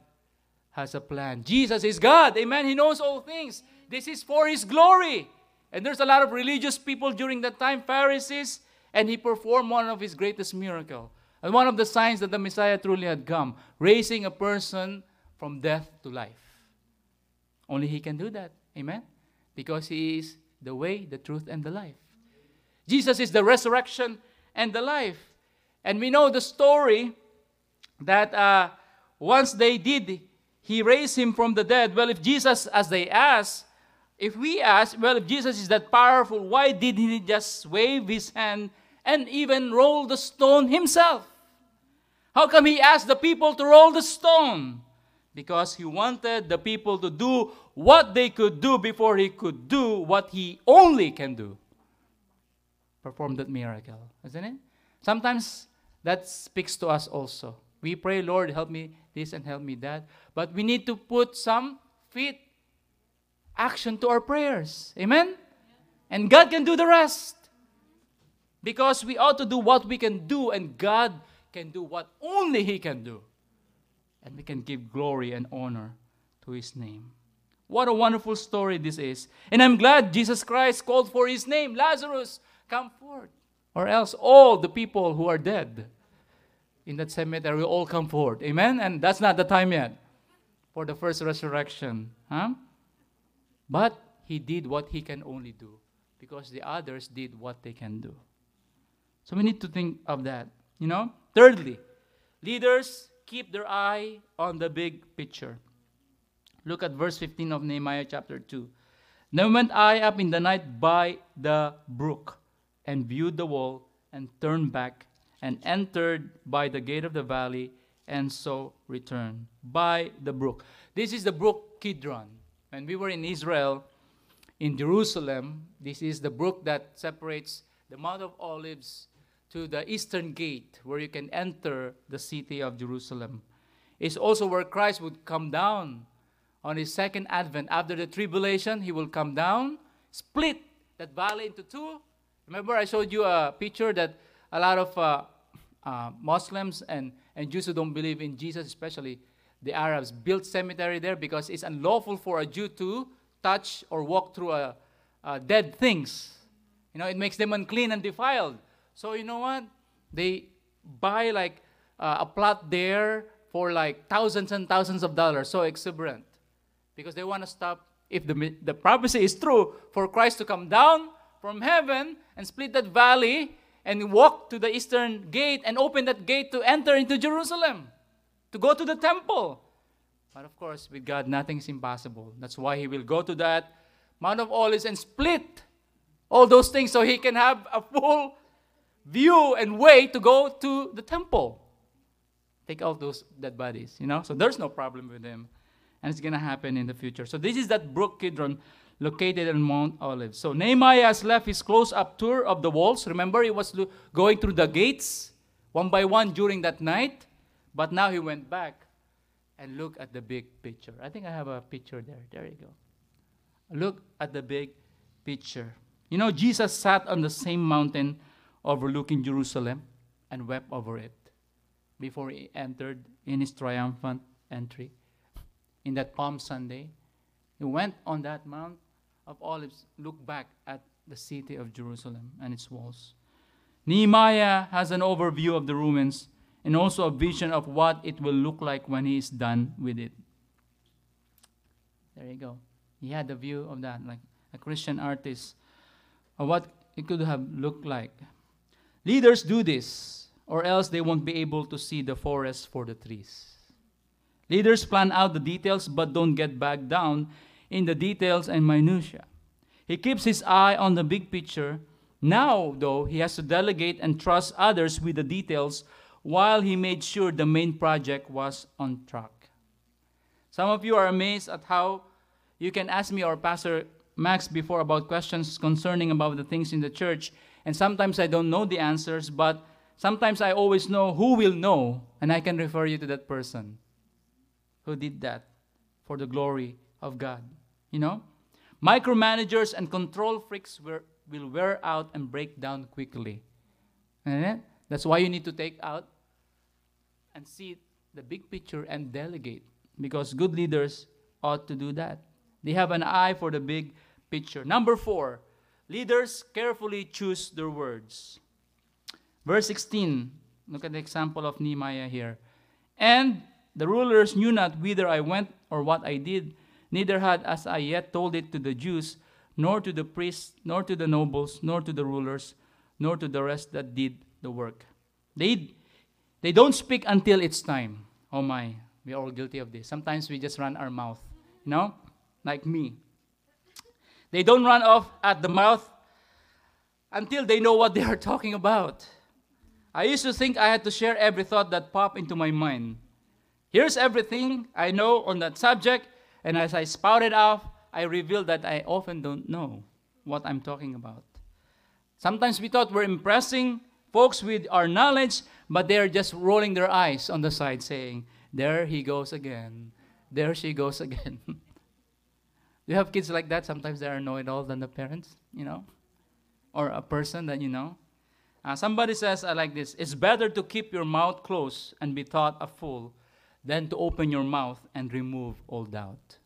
has a plan. Jesus is God. Amen. He knows all things. This is for His glory. And there's a lot of religious people during that time, Pharisees, and He performed one of His greatest miracles. And one of the signs that the Messiah truly had come, raising a person from death to life. Only He can do that. Amen? Because He is the way, the truth, and the life. Jesus is the resurrection and the life. And we know the story that uh, once they did, He raised Him from the dead. Well, if Jesus, as they asked, if we ask, well, if Jesus is that powerful, why did He just wave His hand and even roll the stone himself. How come he asked the people to roll the stone? Because he wanted the people to do what they could do before he could do what he only can do. Perform that miracle, isn't it? Sometimes that speaks to us also. We pray, Lord, help me this and help me that. But we need to put some feet action to our prayers. Amen? And God can do the rest. Because we ought to do what we can do, and God can do what only He can do. And we can give glory and honor to His name. What a wonderful story this is. And I'm glad Jesus Christ called for His name Lazarus, come forth. Or else all the people who are dead in that cemetery we all come forward. Amen? And that's not the time yet for the first resurrection. Huh? But he did what he can only do because the others did what they can do. So we need to think of that. You know? Thirdly, leaders keep their eye on the big picture. Look at verse 15 of Nehemiah chapter 2. Then went I up in the night by the brook and viewed the wall and turned back and entered by the gate of the valley and so returned by the brook. This is the brook Kidron. When we were in Israel, in Jerusalem, this is the brook that separates the Mount of Olives to the eastern gate where you can enter the city of Jerusalem. It's also where Christ would come down on his second advent. After the tribulation, he will come down, split that valley into two. Remember, I showed you a picture that a lot of uh, uh, Muslims and, and Jews who don't believe in Jesus, especially the Arabs, built cemetery there because it's unlawful for a Jew to touch or walk through a, a dead things. You know, it makes them unclean and defiled. So you know what? They buy like uh, a plot there for like thousands and thousands of dollars, so exuberant, because they want to stop. If the the prophecy is true, for Christ to come down from heaven and split that valley and walk to the eastern gate and open that gate to enter into Jerusalem, to go to the temple. But of course, with God, nothing is impossible. That's why He will go to that Mount of Olives and split all those things so He can have a full view and way to go to the temple. Take out those dead bodies, you know? So there's no problem with him. And it's going to happen in the future. So this is that brook Kidron located on Mount Olive. So Nehemiah has left his close up tour of the walls. Remember, he was going through the gates one by one during that night. But now he went back and look at the big picture. I think I have a picture there. There you go. Look at the big picture. You know, Jesus sat on the same mountain overlooking Jerusalem and wept over it before he entered in his triumphant entry. In that Palm Sunday, he went on that Mount of Olives, look back at the city of Jerusalem and its walls. Nehemiah has an overview of the ruins and also a vision of what it will look like when he is done with it. There you go. He had a view of that, like a Christian artist, of what it could have looked like. Leaders do this, or else they won't be able to see the forest for the trees. Leaders plan out the details but don't get back down in the details and minutiae. He keeps his eye on the big picture. Now, though, he has to delegate and trust others with the details while he made sure the main project was on track. Some of you are amazed at how you can ask me or Pastor Max before about questions concerning about the things in the church and sometimes I don't know the answers, but sometimes I always know who will know, and I can refer you to that person who did that for the glory of God. You know? Micromanagers and control freaks will, will wear out and break down quickly. And that's why you need to take out and see the big picture and delegate. Because good leaders ought to do that. They have an eye for the big picture. Number four, Leaders carefully choose their words. Verse 16, look at the example of Nehemiah here. And the rulers knew not whither I went or what I did, neither had as I yet told it to the Jews, nor to the priests, nor to the nobles, nor to the rulers, nor to the rest that did the work. They, they don't speak until it's time. Oh my, we're all guilty of this. Sometimes we just run our mouth, you know, like me. They don't run off at the mouth until they know what they are talking about. I used to think I had to share every thought that popped into my mind. Here's everything I know on that subject, and as I spout it off, I reveal that I often don't know what I'm talking about. Sometimes we thought we're impressing folks with our knowledge, but they're just rolling their eyes on the side, saying, There he goes again. There she goes again. you have kids like that? Sometimes they are know all than the parents, you know? Or a person that you know? Uh, somebody says, I like this it's better to keep your mouth closed and be thought a fool than to open your mouth and remove all doubt.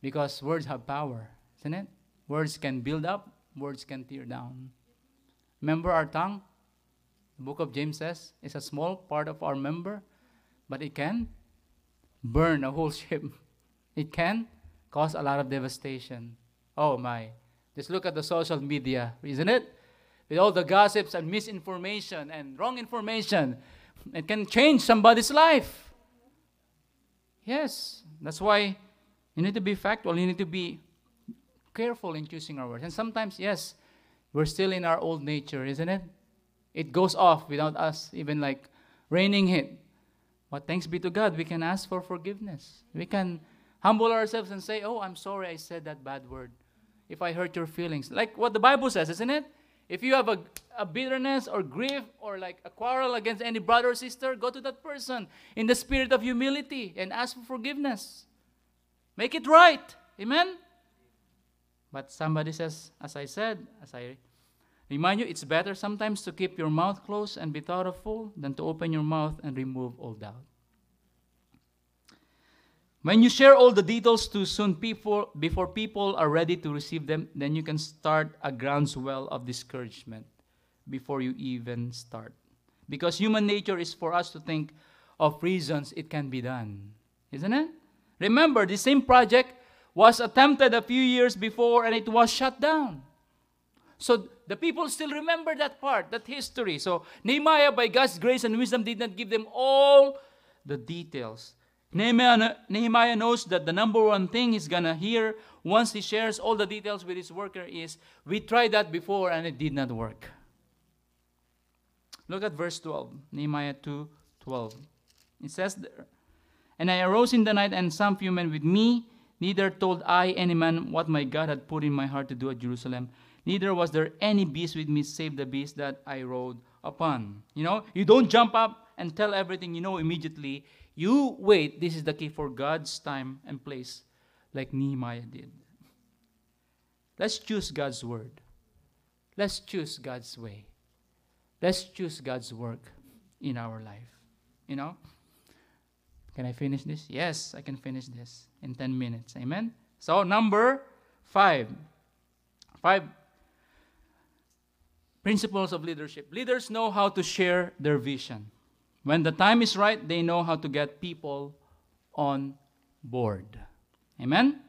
Because words have power, isn't it? Words can build up, words can tear down. Remember our tongue? The book of James says it's a small part of our member, but it can burn a whole ship. It can cause a lot of devastation. Oh my. Just look at the social media, isn't it? With all the gossips and misinformation and wrong information, it can change somebody's life. Yes, that's why you need to be factual. You need to be careful in choosing our words. And sometimes, yes, we're still in our old nature, isn't it? It goes off without us even like reining it. But thanks be to God, we can ask for forgiveness. We can humble ourselves and say, Oh, I'm sorry I said that bad word. If I hurt your feelings. Like what the Bible says, isn't it? If you have a, a bitterness or grief or like a quarrel against any brother or sister, go to that person in the spirit of humility and ask for forgiveness. Make it right. Amen? But somebody says, as I said, as I remind you, it's better sometimes to keep your mouth closed and be thought of full than to open your mouth and remove all doubt. When you share all the details too soon people, before people are ready to receive them, then you can start a groundswell of discouragement before you even start. Because human nature is for us to think of reasons it can be done. Isn't it? Remember, the same project was attempted a few years before and it was shut down. So the people still remember that part, that history. So Nehemiah, by God's grace and wisdom, did not give them all the details. Nehemiah, knows that the number one thing he's going to hear once he shares all the details with his worker is, We tried that before and it did not work. Look at verse 12, Nehemiah 2 12. It says there, and I arose in the night, and some few men with me. Neither told I any man what my God had put in my heart to do at Jerusalem. Neither was there any beast with me save the beast that I rode upon. You know, you don't jump up and tell everything you know immediately. You wait. This is the key for God's time and place, like Nehemiah did. Let's choose God's word. Let's choose God's way. Let's choose God's work in our life. You know? Can I finish this? Yes, I can finish this in 10 minutes. Amen? So, number five. Five principles of leadership. Leaders know how to share their vision. When the time is right, they know how to get people on board. Amen?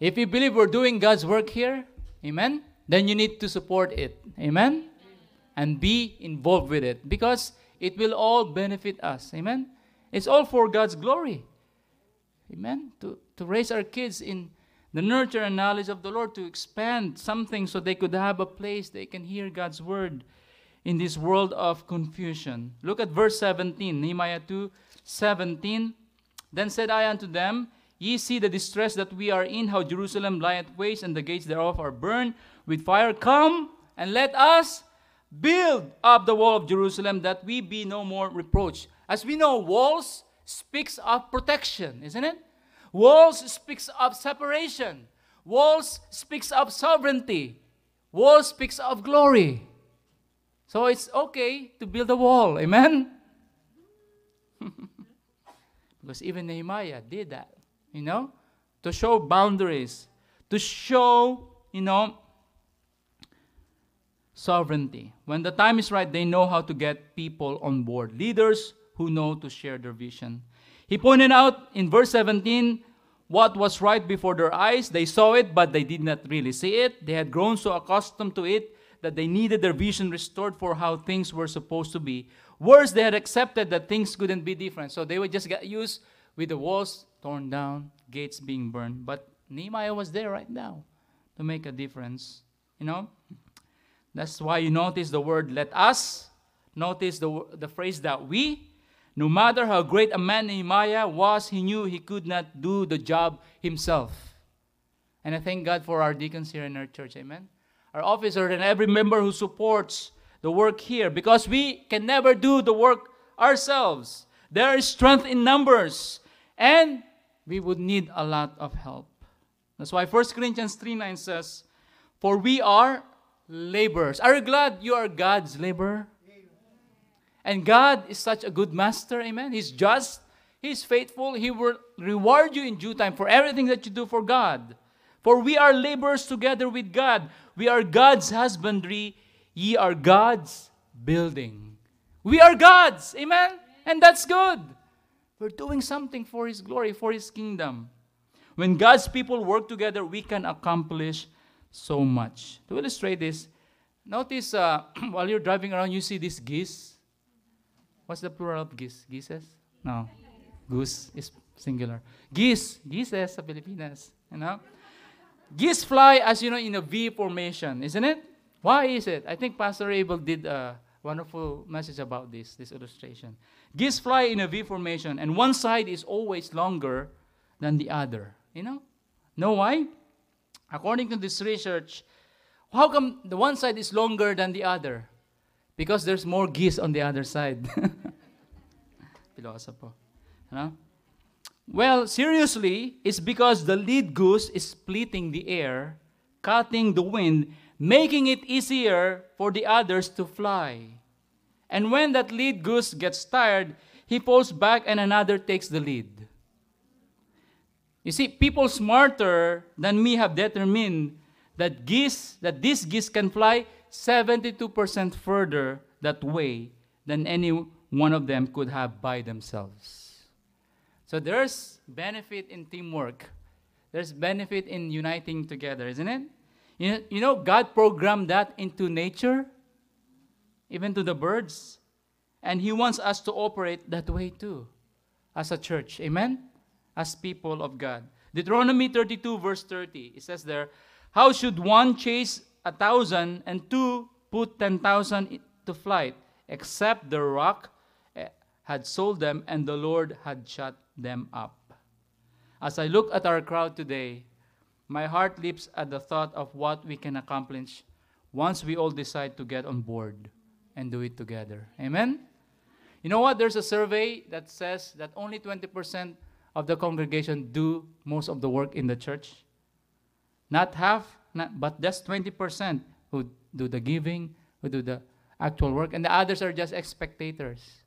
If you believe we're doing God's work here, amen, then you need to support it. Amen? And be involved with it because it will all benefit us. Amen? It's all for God's glory. Amen. To, to raise our kids in the nurture and knowledge of the Lord, to expand something so they could have a place they can hear God's word in this world of confusion. Look at verse 17, Nehemiah 2 17. Then said I unto them, Ye see the distress that we are in, how Jerusalem lieth waste, and the gates thereof are burned with fire. Come and let us build up the wall of Jerusalem, that we be no more reproached. As we know, walls speaks of protection, isn't it? Walls speaks of separation. Walls speaks of sovereignty. Walls speaks of glory. So it's okay to build a wall. Amen? because even Nehemiah did that, you know, to show boundaries, to show, you know, sovereignty. When the time is right, they know how to get people on board. Leaders who know to share their vision. He pointed out in verse 17 what was right before their eyes. They saw it, but they did not really see it. They had grown so accustomed to it that they needed their vision restored for how things were supposed to be. Worse, they had accepted that things couldn't be different. So they would just get used with the walls torn down, gates being burned. But Nehemiah was there right now to make a difference. You know? That's why you notice the word let us. Notice the, the phrase that we. No matter how great a man Nehemiah was, he knew he could not do the job himself. And I thank God for our deacons here in our church. Amen. our officers and every member who supports the work here because we can never do the work ourselves. There is strength in numbers, and we would need a lot of help. That's why 1 Corinthians 3 9 says, For we are laborers. Are you glad you are God's laborer? And God is such a good master, amen. He's just, He's faithful. He will reward you in due time for everything that you do for God. For we are laborers together with God. We are God's husbandry. Ye are God's building. We are God's, amen. And that's good. We're doing something for His glory, for His kingdom. When God's people work together, we can accomplish so much. To illustrate this, notice uh, while you're driving around, you see these geese. What's the plural of geese? Geeses? No. Goose is singular. Geese. Geeses sa Pilipinas. You know? Geese fly, as you know, in a V formation, isn't it? Why is it? I think Pastor Abel did a wonderful message about this, this illustration. Geese fly in a V formation, and one side is always longer than the other. You know? Know why? According to this research, how come the one side is longer than the other? Because there's more geese on the other side. Pilosa po. Ano? Well, seriously, it's because the lead goose is splitting the air, cutting the wind, making it easier for the others to fly. And when that lead goose gets tired, he falls back and another takes the lead. You see, people smarter than me have determined that geese, that these geese can fly 72% further that way than any one of them could have by themselves. So there's benefit in teamwork. There's benefit in uniting together, isn't it? You know, you know, God programmed that into nature, even to the birds. And He wants us to operate that way too, as a church. Amen? As people of God. Deuteronomy 32, verse 30, it says there, How should one chase a thousand and two put ten thousand to flight, except the rock eh, had sold them and the Lord had shut them up? As I look at our crowd today, my heart leaps at the thought of what we can accomplish once we all decide to get on board and do it together. Amen? You know what? There's a survey that says that only 20% of the congregation do most of the work in the church. Not half, not, but just 20% who do the giving, who do the actual work, and the others are just spectators.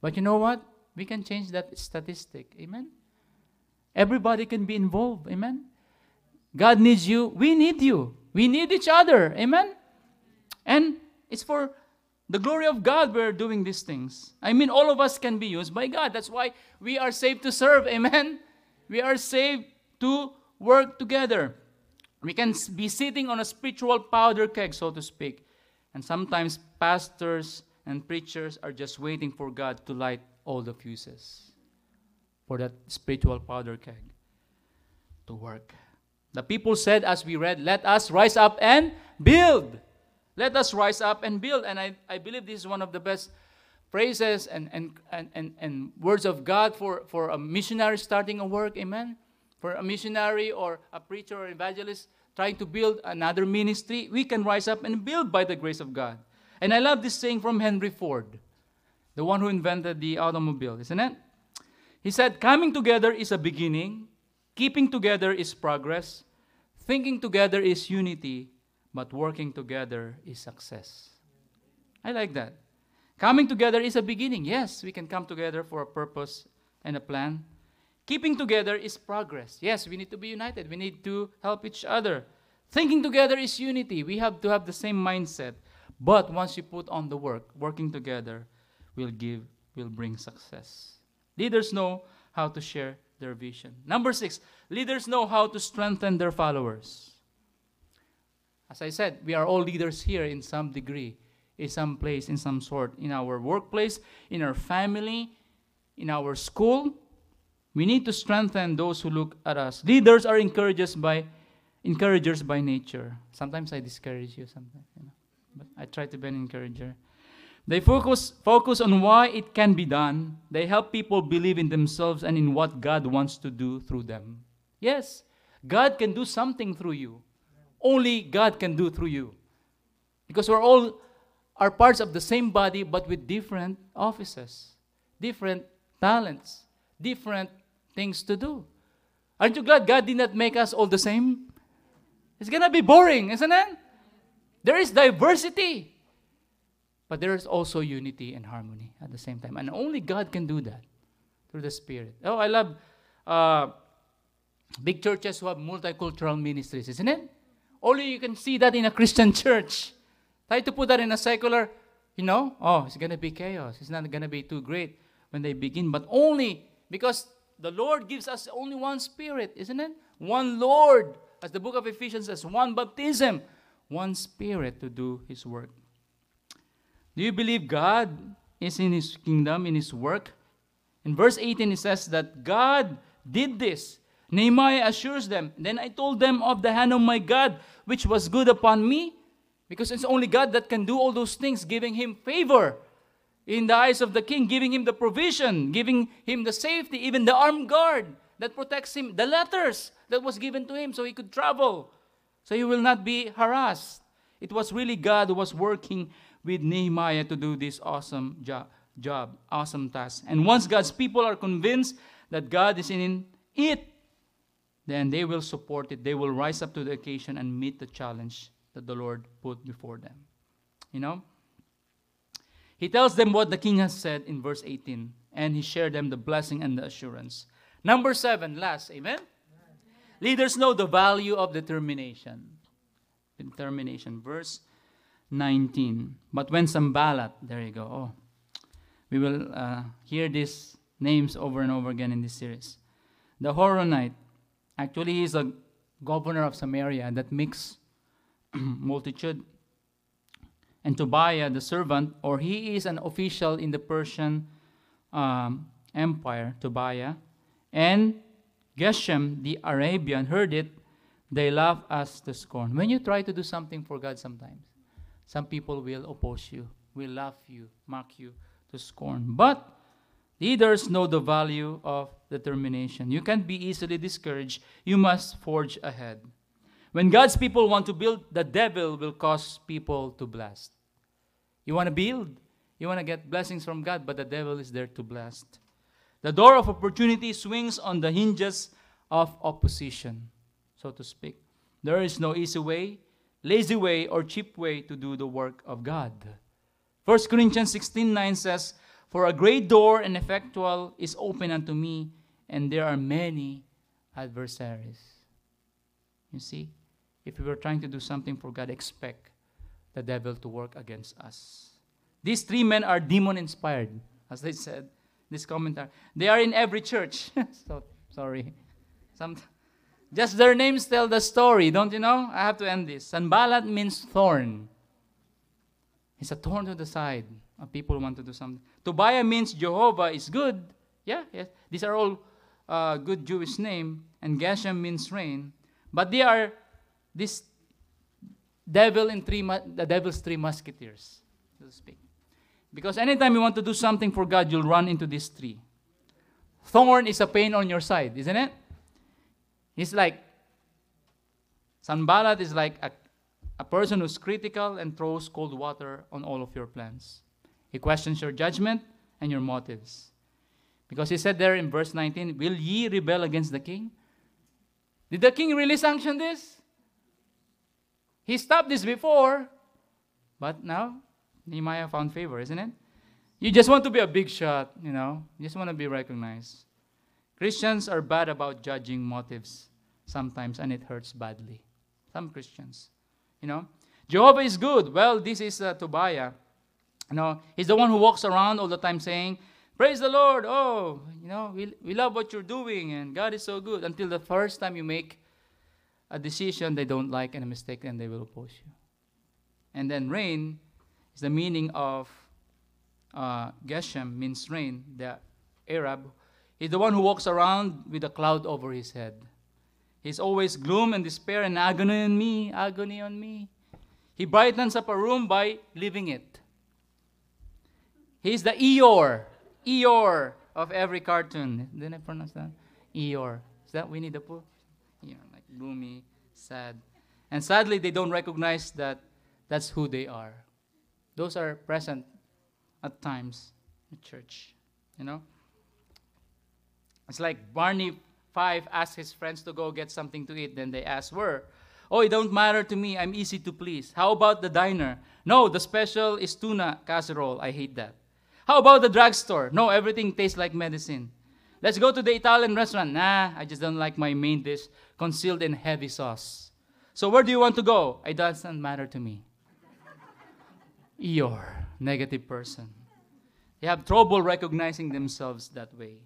But you know what? We can change that statistic. Amen? Everybody can be involved. Amen? God needs you. We need you. We need each other. Amen? And it's for the glory of God we're doing these things. I mean, all of us can be used by God. That's why we are saved to serve. Amen? We are saved to work together. We can be sitting on a spiritual powder keg, so to speak. And sometimes pastors and preachers are just waiting for God to light all the fuses for that spiritual powder keg to work. The people said, as we read, Let us rise up and build. Let us rise up and build. And I, I believe this is one of the best phrases and, and, and, and, and words of God for, for a missionary starting a work. Amen. For a missionary or a preacher or evangelist trying to build another ministry, we can rise up and build by the grace of God. And I love this saying from Henry Ford, the one who invented the automobile, isn't it? He said, Coming together is a beginning, keeping together is progress, thinking together is unity, but working together is success. I like that. Coming together is a beginning. Yes, we can come together for a purpose and a plan. Keeping together is progress. Yes, we need to be united. We need to help each other. Thinking together is unity. We have to have the same mindset. But once you put on the work, working together will give, will bring success. Leaders know how to share their vision. Number six, leaders know how to strengthen their followers. As I said, we are all leaders here in some degree, in some place, in some sort, in our workplace, in our family, in our school, we need to strengthen those who look at us. Leaders are encouragers by encouragers by nature. Sometimes I discourage you, sometimes, you know. But I try to be an encourager. They focus, focus on why it can be done. They help people believe in themselves and in what God wants to do through them. Yes, God can do something through you. Only God can do through you. Because we're all are parts of the same body but with different offices, different talents, different things to do. Aren't you glad God did not make us all the same? It's gonna be boring, isn't it? There is diversity. But there is also unity and harmony at the same time. And only God can do that through the Spirit. Oh, I love uh, big churches who have multicultural ministries, isn't it? Only you can see that in a Christian church. Try to put that in a secular, you know, oh, it's to be chaos. It's not to be too great when they begin. But only because the Lord gives us only one Spirit, isn't it? One Lord, as the book of Ephesians says, one baptism, one Spirit to do His work. Do you believe God is in His kingdom, in His work? In verse 18, it says that God did this. Nehemiah assures them, Then I told them of the hand of my God, which was good upon me, because it's only God that can do all those things, giving him favor in the eyes of the king, giving him the provision, giving him the safety, even the armed guard that protects him, the letters that was given to him so he could travel, so he will not be harassed. It was really God who was working with Nehemiah to do this awesome job, job awesome task. And once God's people are convinced that God is in it, then they will support it. They will rise up to the occasion and meet the challenge that the Lord put before them. You know? He tells them what the king has said in verse 18, and he shared them the blessing and the assurance. Number seven, last, amen? Leaders know the value of determination. Determination. Verse 19. But when Sanballat, there you go. Oh, we will uh, hear these names over and over again in this series. The Horonite, actually, he is a governor of Samaria that mixed multitude. And Tobiah, the servant, or he is an official in the Persian um, Empire, Tobiah. And Geshem, the Arabian, heard it. They laugh us to scorn. When you try to do something for God sometimes, some people will oppose you, will laugh you, mock you to scorn. But leaders know the value of determination. You can't be easily discouraged. You must forge ahead. When God's people want to build, the devil will cause people to blast. You want to build, you want to get blessings from God, but the devil is there to blast. The door of opportunity swings on the hinges of opposition, so to speak. There is no easy way, lazy way, or cheap way to do the work of God. 1 Corinthians 16 9 says, For a great door and effectual is open unto me, and there are many adversaries. You see, if we were trying to do something for God, expect the devil to work against us. These three men are demon inspired, as they said, this commentary. They are in every church. so, sorry. Some, just their names tell the story, don't you know? I have to end this. Sanballat means thorn. It's a thorn to the side people want to do something. Tobiah means Jehovah is good. Yeah, yes. These are all uh, good Jewish name. And Geshem means rain. But they are this devil in three, the devil's three musketeers, so to speak. Because anytime you want to do something for God, you'll run into this tree. Thorn is a pain on your side, isn't it? He's like, Sanballat is like a, a person who's critical and throws cold water on all of your plans. He questions your judgment and your motives. Because he said there in verse 19, Will ye rebel against the king? Did the king really sanction this? He stopped this before, but now Nehemiah found favor, isn't it? You just want to be a big shot, you know, you just want to be recognized. Christians are bad about judging motives sometimes, and it hurts badly. Some Christians, you know. Jehovah is good. Well, this is uh, Tobiah. You know, he's the one who walks around all the time saying, Praise the Lord. Oh, you know, we, we love what you're doing, and God is so good. Until the first time you make a decision they don't like and a mistake, and they will oppose you. And then rain is the meaning of uh, Geshem, means rain, the Arab. He's the one who walks around with a cloud over his head. He's always gloom and despair and agony on me, agony on me. He brightens up a room by leaving it. He's the Eeyore, Eeyore of every cartoon. Didn't I pronounce that? Eeyore. Is that Winnie the Pooh? Gloomy, sad. And sadly, they don't recognize that That's who they are. Those are present at times in church. You know? It's like Barney Fife asked his friends to go get something to eat. Then they asked, Where? Oh, it don't matter to me. I'm easy to please. How about the diner? No, the special is tuna casserole. I hate that. How about the drugstore? No, everything tastes like medicine. Let's go to the Italian restaurant. Nah, I just don't like my main dish concealed in heavy sauce. So where do you want to go? It doesn't matter to me. You're negative person. They have trouble recognizing themselves that way.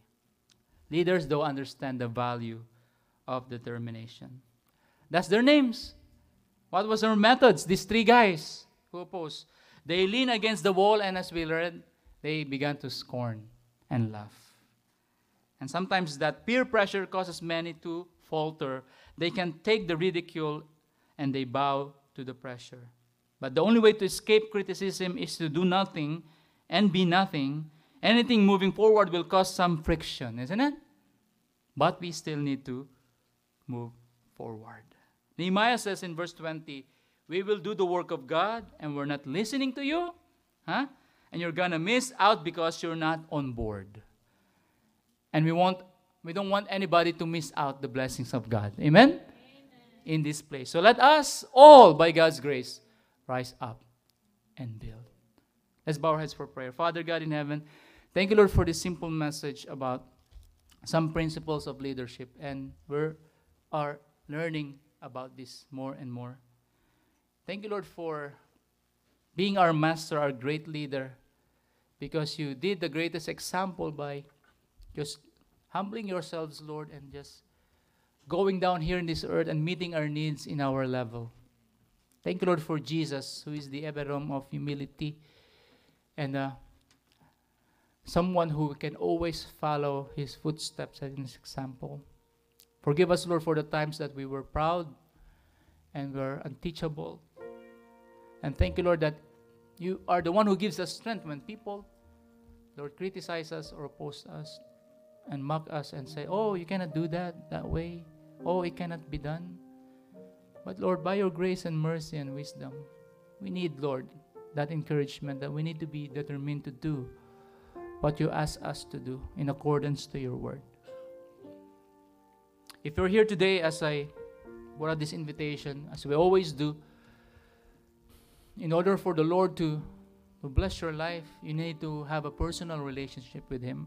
Leaders don't understand the value of determination. That's their names. What was their methods? These three guys who opposed. They lean against the wall, and as we read, they began to scorn and laugh. And sometimes that peer pressure causes many to falter. They can take the ridicule and they bow to the pressure. But the only way to escape criticism is to do nothing and be nothing. Anything moving forward will cause some friction, isn't it? But we still need to move forward. Nehemiah says in verse 20, We will do the work of God and we're not listening to you. Huh? And you're gonna miss out because you're not on board. And we want we don't want anybody to miss out the blessings of God. Amen? Amen? In this place. So let us all, by God's grace, rise up and build. Let's bow our heads for prayer. Father God in heaven, thank you, Lord, for this simple message about some principles of leadership. And we are learning about this more and more. Thank you, Lord, for being our master, our great leader, because you did the greatest example by just humbling yourselves, Lord, and just going down here in this earth and meeting our needs in our level. Thank you, Lord, for Jesus, who is the epitome of humility and uh, someone who can always follow his footsteps and his example. Forgive us, Lord, for the times that we were proud and were unteachable. And thank you, Lord, that you are the one who gives us strength when people, Lord, criticize us or oppose us and mock us and say, Oh, you cannot do that that way. Oh, it cannot be done. But Lord, by your grace and mercy and wisdom, we need, Lord, that encouragement that we need to be determined to do what you ask us to do in accordance to your word. If you're here today, as I brought this invitation, as we always do, in order for the Lord to, to bless your life, you need to have a personal relationship with Him.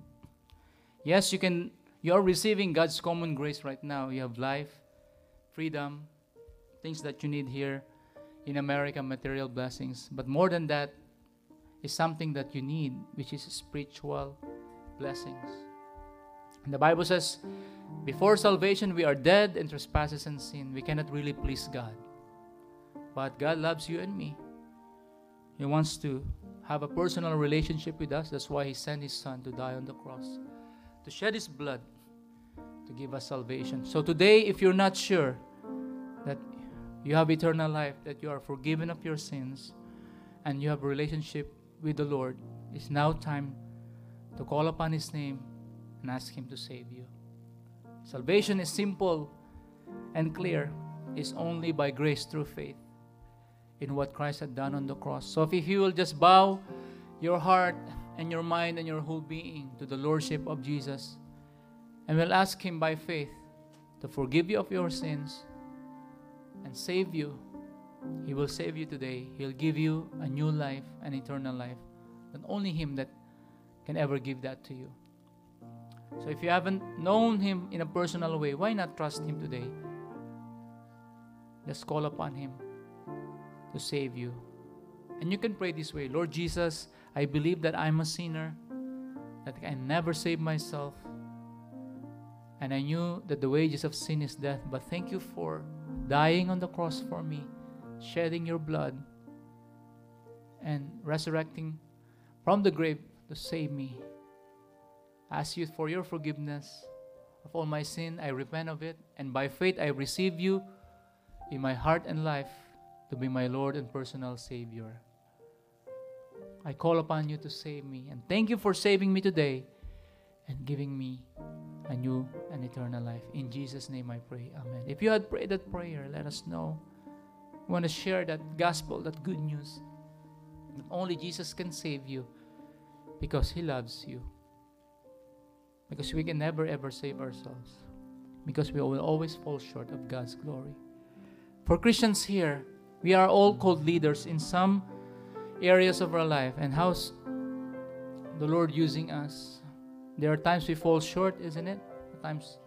Yes, you can. You are receiving God's common grace right now. You have life, freedom, things that you need here in America, material blessings. But more than that, is something that you need, which is spiritual blessings. And the Bible says, before salvation, we are dead in trespasses and sin. We cannot really please God. But God loves you and me. He wants to have a personal relationship with us. That's why He sent His Son to die on the cross, to shed His blood, to give us salvation. So today, if you're not sure that you have eternal life, that you are forgiven of your sins, and you have a relationship with the Lord, it's now time to call upon His name and ask Him to save you. Salvation is simple and clear. It's only by grace through faith in what Christ had done on the cross. So if you will just bow your heart and your mind and your whole being to the Lordship of Jesus, and we'll ask Him by faith to forgive you of your sins and save you, He will save you today. He'll give you a new life, an eternal life. And only Him that can ever give that to you. So if you haven't known Him in a personal way, why not trust Him today? Just call upon Him to save you. And you can pray this way Lord Jesus, I believe that I'm a sinner, that I never saved myself. And I knew that the wages of sin is death, but thank you for dying on the cross for me, shedding your blood, and resurrecting from the grave to save me I ask you for your forgiveness of all my sin. I repent of it. And by faith, I receive you in my heart and life to be my Lord and personal Savior. I call upon you to save me. And thank you for saving me today and giving me a new and eternal life. In Jesus' name I pray. Amen. If you had prayed that prayer, let us know. We want to share that gospel, that good news. That only Jesus can save you because He loves you. Because we can never ever save ourselves. Because we will always fall short of God's glory. For Christians here, we are all called leaders in some areas of our life. And how's the Lord using us? There are times we fall short, isn't it? Times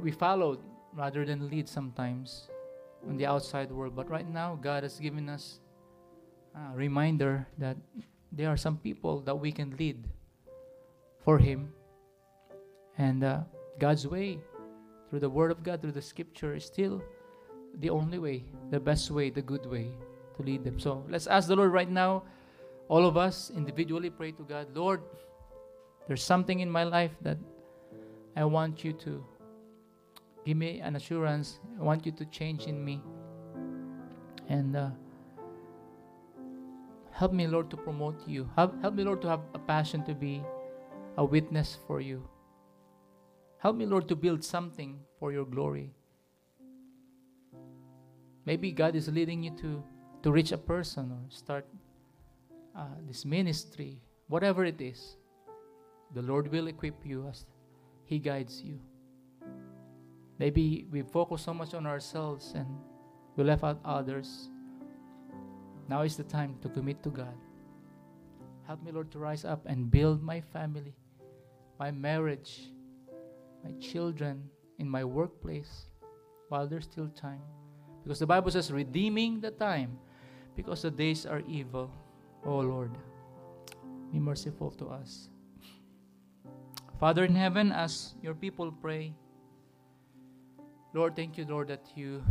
we followed rather than lead sometimes in the outside world. But right now, God has given us a reminder that there are some people that we can lead for Him. And uh, God's way, through the Word of God, through the Scripture, is still the only way, the best way, the good way to lead them. So let's ask the Lord right now, all of us individually pray to God, Lord, there's something in my life that I want you to give me an assurance. I want you to change in me. And uh, help me, Lord, to promote you. Help, help me, Lord, to have a passion to be a witness for you. Help me, Lord, to build something for your glory. Maybe God is leading you to, to reach a person or start uh, this ministry, whatever it is. The Lord will equip you as He guides you. Maybe we focus so much on ourselves and we left out others. Now is the time to commit to God. Help me, Lord, to rise up and build my family, my marriage, my children, in my workplace while there's still time. Because the Bible says, redeeming the time because the days are evil. Oh Lord, be merciful to us. Father in heaven, as your people pray, Lord, thank you, Lord, that you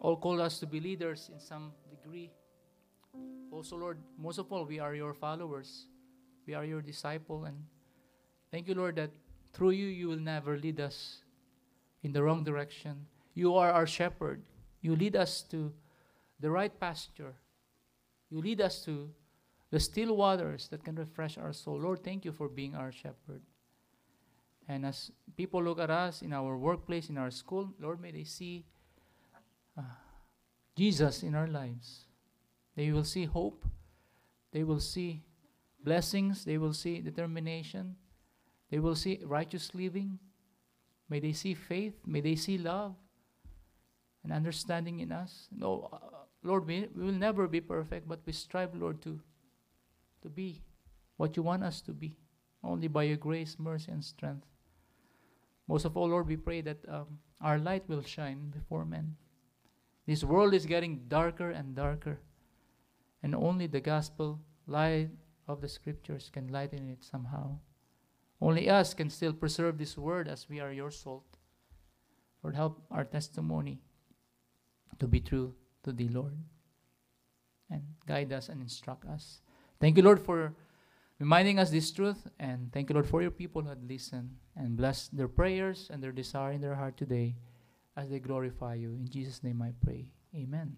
all call us to be leaders in some degree. Also, Lord, most of all, we are your followers. We are your disciple. And thank you, Lord, that through you, you will never lead us in the wrong direction. You are our shepherd. You lead us to the right pasture. You lead us to the still waters that can refresh our soul. Lord, thank you for being our shepherd. And as people look at us in our workplace, in our school, Lord, may they see uh, Jesus in our lives. They will see hope. They will see blessings. They will see determination. They will see righteous living. May they see faith. May they see love and understanding in us. No, uh, Lord, we, we will never be perfect, but we strive, Lord, to, to be what you want us to be, only by your grace, mercy, and strength. Most of all, Lord, we pray that um, our light will shine before men. This world is getting darker and darker, and only the gospel light of the scriptures can lighten it somehow. Only us can still preserve this word as we are your salt. Lord, help our testimony to be true to thee, Lord, and guide us and instruct us. Thank you, Lord, for reminding us this truth. And thank you, Lord, for your people who had listened and bless their prayers and their desire in their heart today as they glorify you. In Jesus' name I pray. Amen.